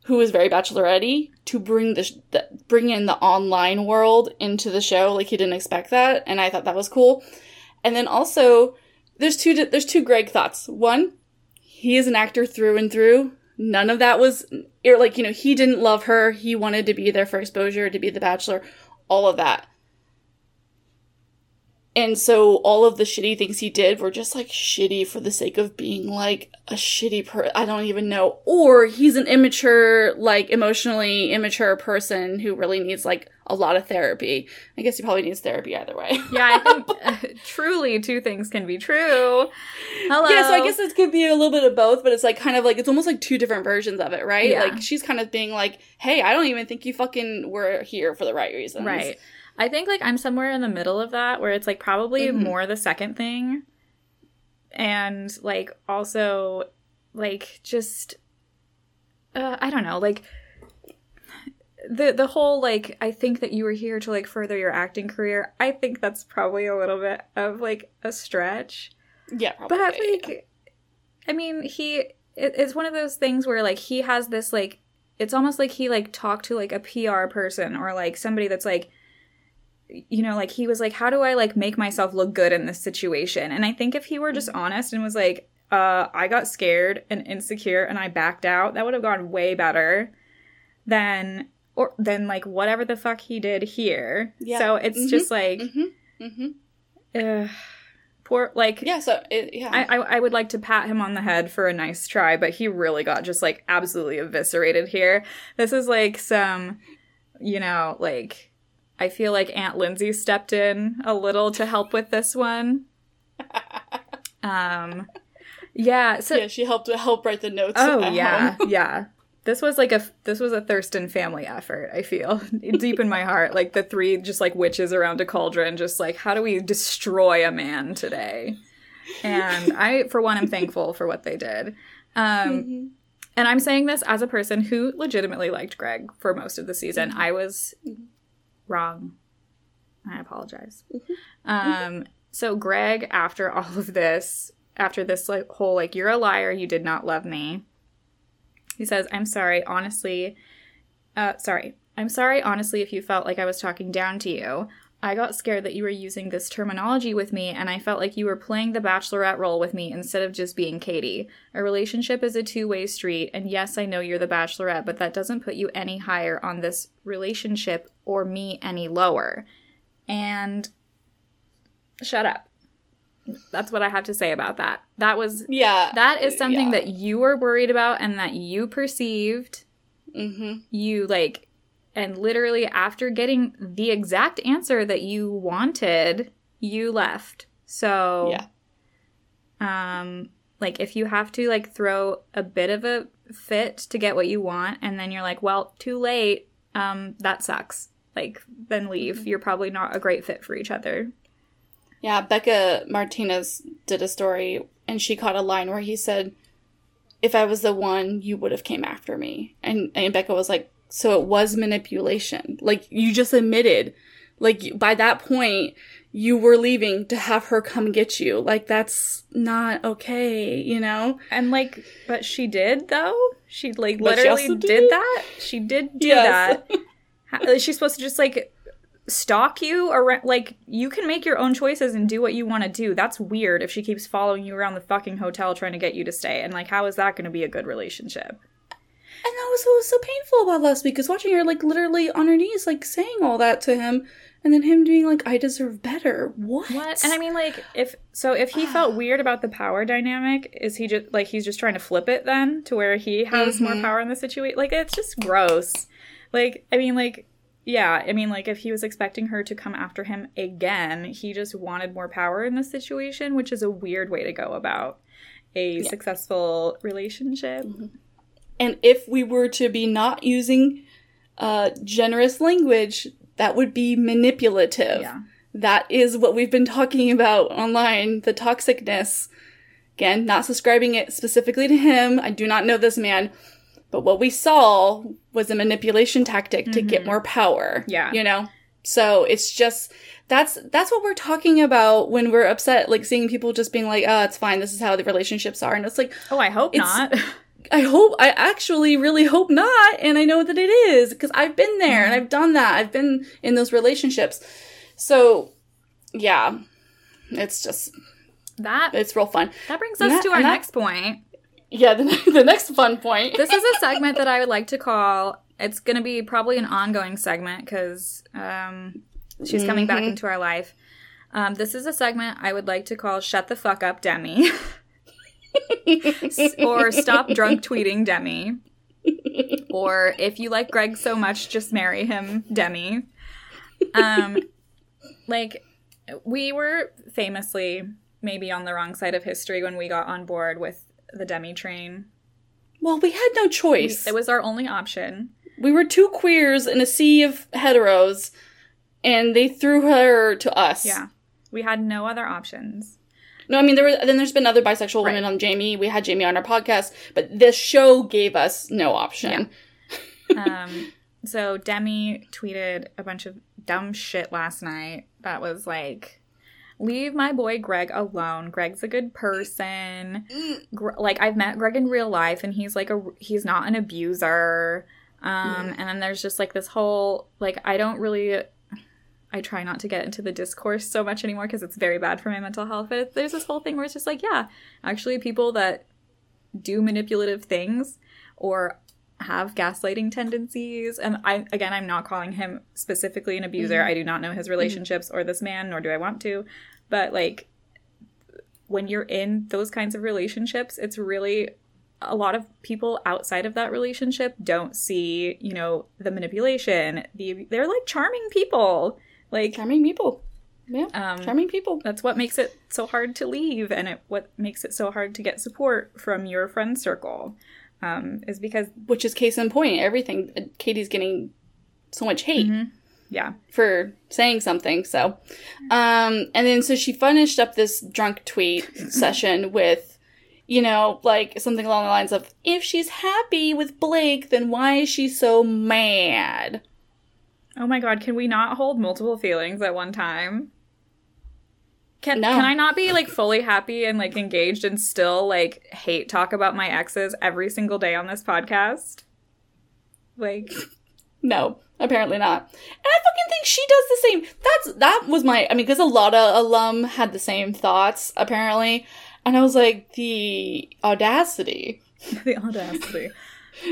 who is very Bachelorette, to bring the, sh- the bring in the online world into the show. Like he didn't expect that, and I thought that was cool. And then also, there's two there's two Greg thoughts. One, he is an actor through and through. None of that was er, like you know he didn't love her. He wanted to be there for exposure, to be the Bachelor, all of that. And so all of the shitty things he did were just like shitty for the sake of being like a shitty per I don't even know. Or he's an immature, like emotionally immature person who really needs like a lot of therapy. I guess he probably needs therapy either way. Yeah, I think uh, truly two things can be true. Hello. Yeah, so I guess it could be a little bit of both, but it's like kind of like it's almost like two different versions of it, right? Yeah. Like she's kind of being like, "Hey, I don't even think you fucking were here for the right reasons." Right. I think like I'm somewhere in the middle of that where it's like probably Mhm. more the second thing. And like also like just uh, I don't know, like the the whole like I think that you were here to like further your acting career. I think that's probably a little bit of like a stretch. Yeah, probably. But like, I mean, he it, it's one of those things where like he has this like it's almost like he like talked to like a PR person or like somebody that's like you know like he was like how do I like make myself look good in this situation and I think if he were just honest and was like uh I got scared and insecure and I backed out that would have gone way better than or than like whatever the fuck he did here Yeah. so it's Mhm. just like Mm-hmm. Mm-hmm. uh, poor like Yeah. So it, yeah. I, I I would like to pat him on the head for a nice try, but he really got just like absolutely eviscerated here. This is like some, you know, like I feel like Aunt Lindsay stepped in a little to help with this one. Um, yeah. So yeah, she helped help write the notes. oh yeah, yeah. This was like a this was a Thurston family effort. I feel deep in my heart, like the three just like witches around a cauldron, just like how do we destroy a man today? And I, for one, am thankful for what they did. Um, Mhm. and I'm saying this as a person who legitimately liked Greg for most of the season. I was wrong. I apologize. Um, so Greg, after all of this, after this like whole like you're a liar, you did not love me. He says, "I'm sorry, honestly. Uh, sorry, I'm sorry, honestly, if you felt like I was talking down to you." I got scared that you were using this terminology with me, and I felt like you were playing the bachelorette role with me instead of just being Katie. A relationship is a two way street, and yes, I know you're the bachelorette, but that doesn't put you any higher on this relationship or me any lower. And shut up. That's what I have to say about that. That was Yeah. that is something Yeah. that you were worried about and that you perceived. Mm-hmm. You like and literally after getting the exact answer that you wanted, you left. So Yeah. um like if you have to like throw a bit of a fit to get what you want and then you're like, well, too late, um that sucks. Like then leave. Mm-hmm. You're probably not a great fit for each other. Yeah, Becca Martinez did a story and she caught a line where he said, If I was the one, you would have came after me. And and Becca was like, So it was manipulation. Like you just admitted. Like by that point, you were leaving to have her come get you. Like that's not okay, you know? And like, but she did though. She like But she literally also did. did? that. She did do Yes. that. How, is she supposed to just like stalk you around? Like, you can make your own choices and do what you want to do. That's weird if she keeps following you around the fucking hotel trying to get you to stay. And like, how is that going to be a good relationship? And that was what was so painful about last week is watching her like literally on her knees, like saying all that to him, and then him being like, "I deserve better." What? What? And I mean, like, if so, if he felt weird about the power dynamic, is he just like he's just trying to flip it then to where he has more Mhm. power in the situation? Like, it's just gross. Like, I mean, like, yeah, I mean, like, if he was expecting her to come after him again, he just wanted more power in this situation, which is a weird way to go about a successful relationship. And if we were to be not using uh, generous language, that would be manipulative. Yeah. That is what we've been talking about online the toxicness. Again, not subscribing it specifically to him. I do not know this man. But what we saw was a manipulation tactic to get mm-hmm. more power. Yeah. You know? So it's just that's that's what we're talking about when we're upset, like seeing people just being like, oh, it's fine, this is how the relationships are. And it's like, Oh, I hope not. I hope, I actually really hope not. And I know that it is because I've been there and mm-hmm. I've done that. I've been in those relationships. So, yeah, it's just, that it's real fun. that brings us that- to our that- next point. Yeah, the, the next fun point. this is a segment that I would like to call. It's going to be probably an ongoing segment because um, she's coming back Mhm. into our life. Um, this is a segment I would like to call "Shut the fuck up, Demi," or "Stop drunk tweeting, Demi," or if you like Greg so much, just marry him, Demi. Um, like we were famously maybe on the wrong side of history when we got on board with the Demi train. Well, we had no choice. It was our only option. We were two queers in a sea of heteros, and they threw her to us. Yeah. We had no other options. No, I mean there were. Then there's been other bisexual women Right. on Jamie. We had Jamie on our podcast, but this show gave us no option. Um, so Demi tweeted a bunch of dumb shit last night that was like, leave my boy Greg alone. Greg's a good person. Gre- like I've met Greg in real life and he's like a he's not an abuser. Um, and then there's just like this whole like I don't really I try not to get into the discourse so much anymore because it's very bad for my mental health. But there's this whole thing where it's just like, yeah, actually, people that do manipulative things or have gaslighting tendencies, and I again, I'm not calling him specifically an abuser. I do not know his relationships or this man, nor do I want to. But like, when you're in those kinds of relationships, it's really a lot of people outside of that relationship don't see, you know, the manipulation. The they're like charming people. Like Charming people. Yeah, um, charming people. that's what makes it so hard to leave and it what makes it so hard to get support from your friend circle um, is because Which is case in point. Everything. Katie's getting so much hate. yeah for saying something. So, um, and then so she finished up this drunk tweet session with, you know, like something along the lines of, if she's happy with Blake, then why is she so mad? oh my god can we not hold multiple feelings at one time can, No. can i not be like fully happy and like engaged and still like hate talk about my exes every single day on this podcast like No, apparently not. And I fucking think she does the same. That's that was my. I mean, because a lot of alum had the same thoughts apparently, and I was like, the audacity. the audacity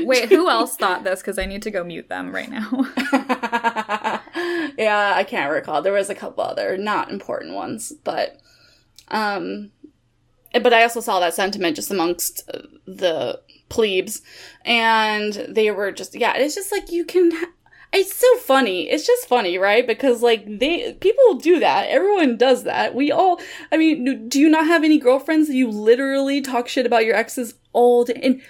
wait who else thought this because i need to go mute them right now yeah, I can't recall. There was a couple other not important ones, but um but I also saw that sentiment just amongst the plebes and they were just yeah, it's just like you can ha- it's so funny. It's just funny, right? Because like they people do that. Everyone does that. We all I mean, do you not have any girlfriends that you literally talk shit about your exes day in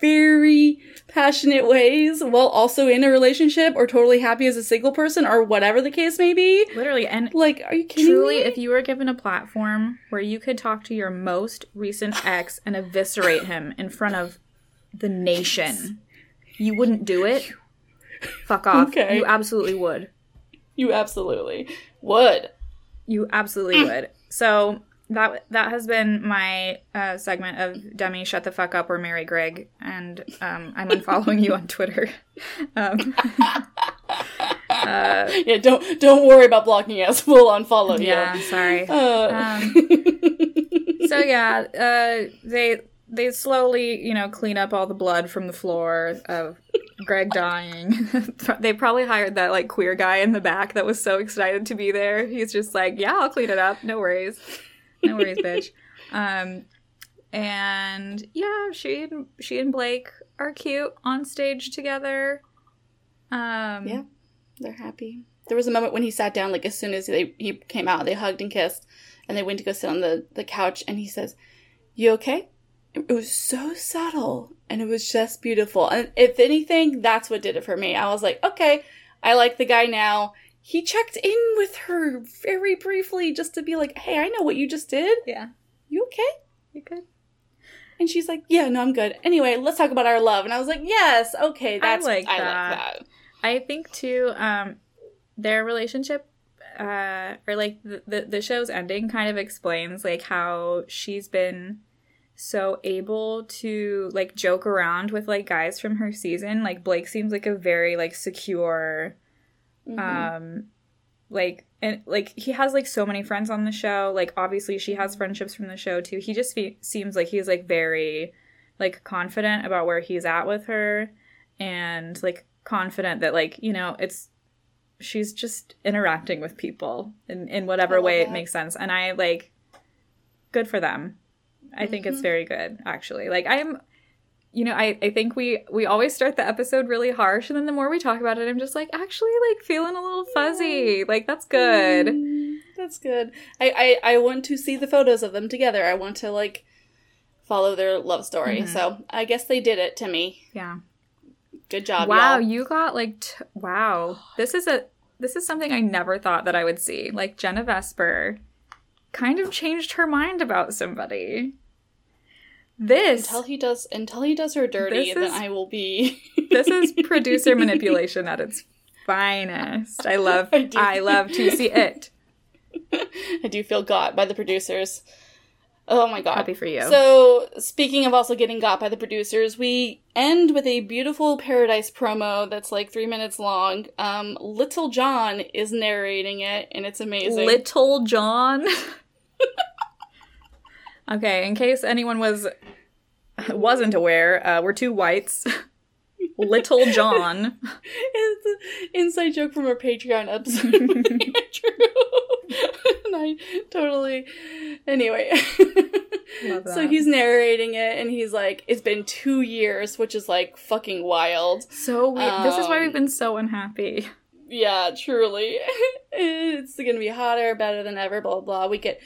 very passionate ways while also in a relationship or totally happy as a single person or whatever the case may be? literally and Like, are you kidding Truly, me? if you were given a platform where you could talk to your most recent ex and eviscerate him in front of the nation, you wouldn't do it? Fuck off. Okay. You absolutely would. you absolutely would. You absolutely would. So that that has been my uh, segment of Demi shut the fuck up or marry Greg, and um, I'm unfollowing you on Twitter. Um, uh, Yeah, don't don't worry about blocking us. We'll unfollow you. yeah, sorry. Uh, so yeah, uh, they they slowly, you know, clean up all the blood from the floor of Greg dying. they probably hired that like queer guy in the back that was so excited to be there. He's just like, "Yeah, I'll clean it up. No worries, no worries, bitch." Um, and yeah, she and she and Blake are cute on stage together. Um, Yeah. they're happy. There was a moment when he sat down, like as soon as they he came out, they hugged and kissed, and they went to go sit on the the couch, and he says, "You okay?" It was so subtle, and it was just beautiful. And if anything, that's what did it for me. I was like, okay, I like the guy now. He checked in with her very briefly just to be like, hey, I know what you just did. yeah, You okay? you good? And she's like, yeah, no, I'm good. Anyway, let's talk about our love. And I was like, yes, okay, that's like I that. like that. I think too, um, their relationship, uh, or like the, the the show's ending, kind of explains like how she's been so able to like joke around with like guys from her season. Like Blake seems like a very like secure, Mhm. um, like and like he has like so many friends on the show. Like obviously she has friendships from the show too. He just fe- seems like he's like very like confident about where he's at with her and like confident that like you know it's she's just interacting with people in, in whatever way it makes sense. And I like good for them. I think it's very good, actually. Like I'm you know, I, I think we we always start the episode really harsh and then the more we talk about it, I'm just like actually like feeling a little fuzzy. Like that's good. Mm, that's good. I, I I want to see the photos of them together. I want to like follow their love story. Mhm. So I guess they did it to me. Yeah. Good job, wow, y'all. you got like t- wow. This is a this is something I never thought that I would see. Like Jenna Vesper kind of changed her mind about somebody. This Until he does until he does her dirty, This then I will be this is producer manipulation at its finest. I love I. I love to see it. I do feel got by the producers. Oh my god. Happy for you. So, speaking of also getting got by the producers, we end with a beautiful Paradise promo that's like three minutes long. Um, Little John is narrating it, and it's amazing. Little John. Okay, in case anyone was wasn't aware, uh, we're two whites. Little John. it's an inside joke from our Patreon episode. and I totally. Anyway. So he's narrating it, and he's like, it's been two years, which is like fucking wild. So we, this is why Um, we've been so unhappy. Yeah, truly. it's gonna be hotter, better than ever, blah, blah. We get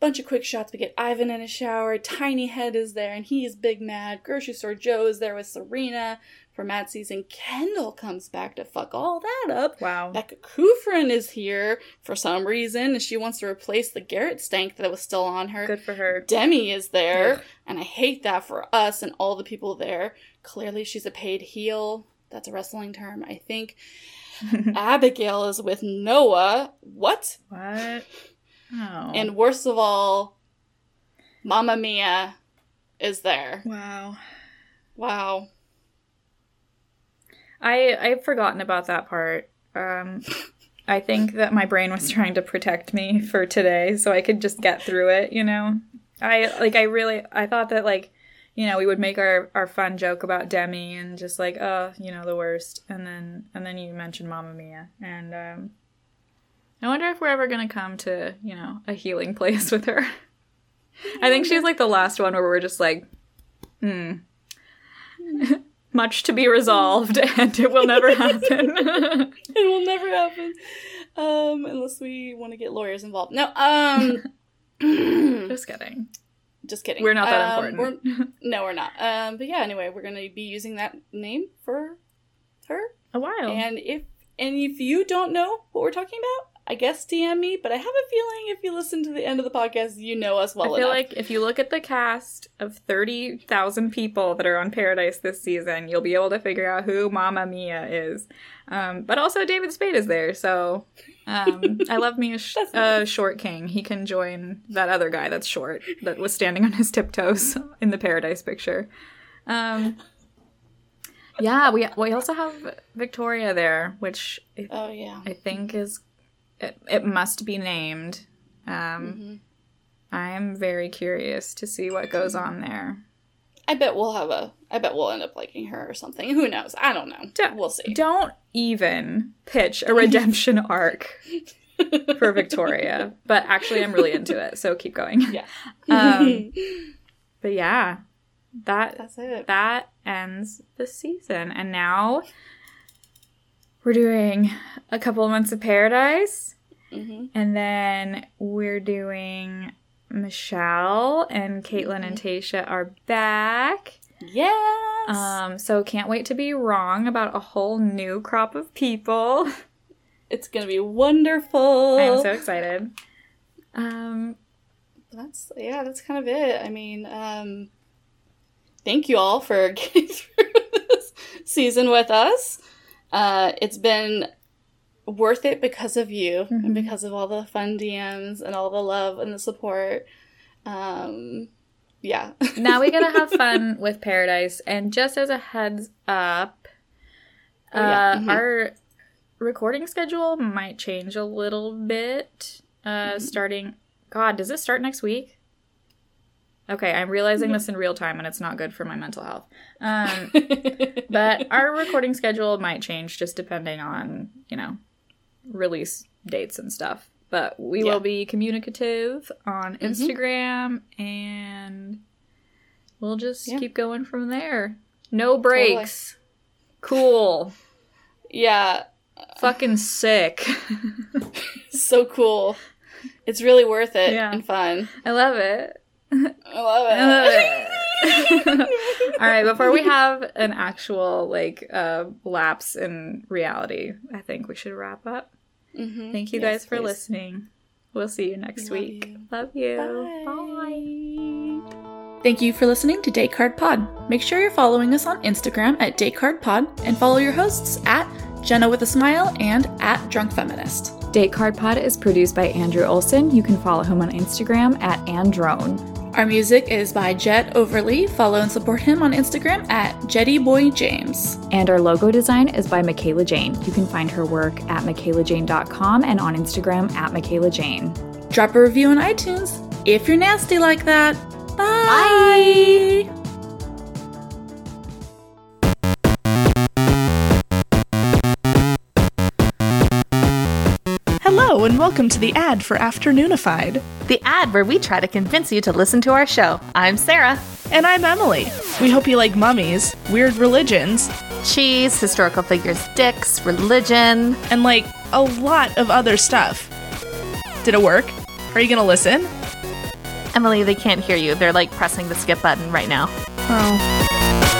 bunch of quick shots. We get Ivan in a shower. Tiny Head is there, and he's big mad. Grocery Store Joe is there with Serena for mad season. Kendall comes back to fuck all that up. Wow. Becca Kufrin is here for some reason, and she wants to replace the Garrett stank that was still on her. Good for her. Demi is there, Ugh. and I hate that for us and all the people there. Clearly, she's a paid heel. That's a wrestling term, I think. Abigail is with Noah. What? What? Oh. And worst of all, Mama Mia is there. wow. Wow. I I've forgotten about that part. Um I think that my brain was trying to protect me for today so I could just get through it, you know. I like I really I thought that like you know, we would make our, our fun joke about Demi and just like, oh, you know, the worst. And then and then you mentioned Mamma Mia. And um I wonder if we're ever gonna come to, you know, a healing place with her. I think she's like the last one where we're just like, hmm. Much to be resolved, and it will never happen. It will never happen. Um, unless we want to get lawyers involved. No, um Just kidding. just kidding. We're not that Um, important. we're- no, we're not. Um, but yeah, anyway, we're gonna be using that name for her. A while. And if and if you don't know what we're talking about, I guess DM me. But I have a feeling if you listen to the end of the podcast, you know us well enough. I feel enough. like if you look at the cast of 30,000 people that are on Paradise this season, you'll be able to figure out who Mama Mia is. Um, but also, David Spade is there, so um, I love me a, sh- That's a short king. He can join that other guy that's short, that was standing on his tiptoes in the Paradise picture. Um, yeah, we, we also have Victoria there, which I oh yeah. I think is it, it must be named. Um, Mhm. I am very curious to see what goes on there. I bet we'll have a. I bet we'll end up liking her or something. Who knows? I don't know. Don't- we'll see. Don't even pitch a redemption arc for Victoria, but actually, I'm really into it. So keep going. Yeah. Um, But yeah, that That's it. that ends the season, and now we're doing a couple of months of Paradise. hmm And then we're doing Michelle and Kaitlyn and Tayshia are back. Yes. Um, so can't wait to be wrong about a whole new crop of people. it's gonna be wonderful. I'm so excited. Um, that's yeah. That's kind of it. I mean, um, thank you all for getting through this season with us. Uh, it's been worth it because of you Mhm. and because of all the fun DMs and all the love and the support. Um, yeah. now we gotta have fun with Paradise. And just as a heads up, Oh, yeah. uh, Mhm. our recording schedule might change a little bit. Uh, starting, God, does it start next week? Okay, I'm realizing this in real time, and it's not good for my mental health. Um, but our recording schedule might change just depending on you know release dates and stuff. But we Yeah. will be communicative on Instagram and we'll just Yeah. keep going from there. No breaks. Cool. Yeah, Fucking sick. so cool. It's really worth it Yeah. and fun. I love it. I love it. I love it. All right, before we have an actual like uh lapse in reality, I think we should wrap up. Mhm. Thank you Yes, guys for please. listening. We'll see you next We love week. you. Love you. Bye. Thank you for listening to Date Card Pod. Make sure you're following us on Instagram at Date Card Pod and follow your hosts at Jenna with a Smile and at Drunk Feminist. Date Card Pod is produced by Andrew Olson. You can follow him on Instagram at Androne. Our music is by Jet Overly. Follow and support him on Instagram at JettyBoyJames. And our logo design is by Michaela Jane. You can find her work at michaelajane.com and on Instagram at Michaela Jane. Drop a review on iTunes if you're nasty like that. Bye. Hello, and welcome to the ad for Afternoonified. The ad where we try to convince you to listen to our show. I'm Sarah. And I'm Emily. We hope you like mummies, weird religions, Cheese, historical figures, dicks, religion. and like a lot of other stuff. Did it work? Are you gonna listen? Emily, they can't hear you. They're like pressing the skip button right now. Oh.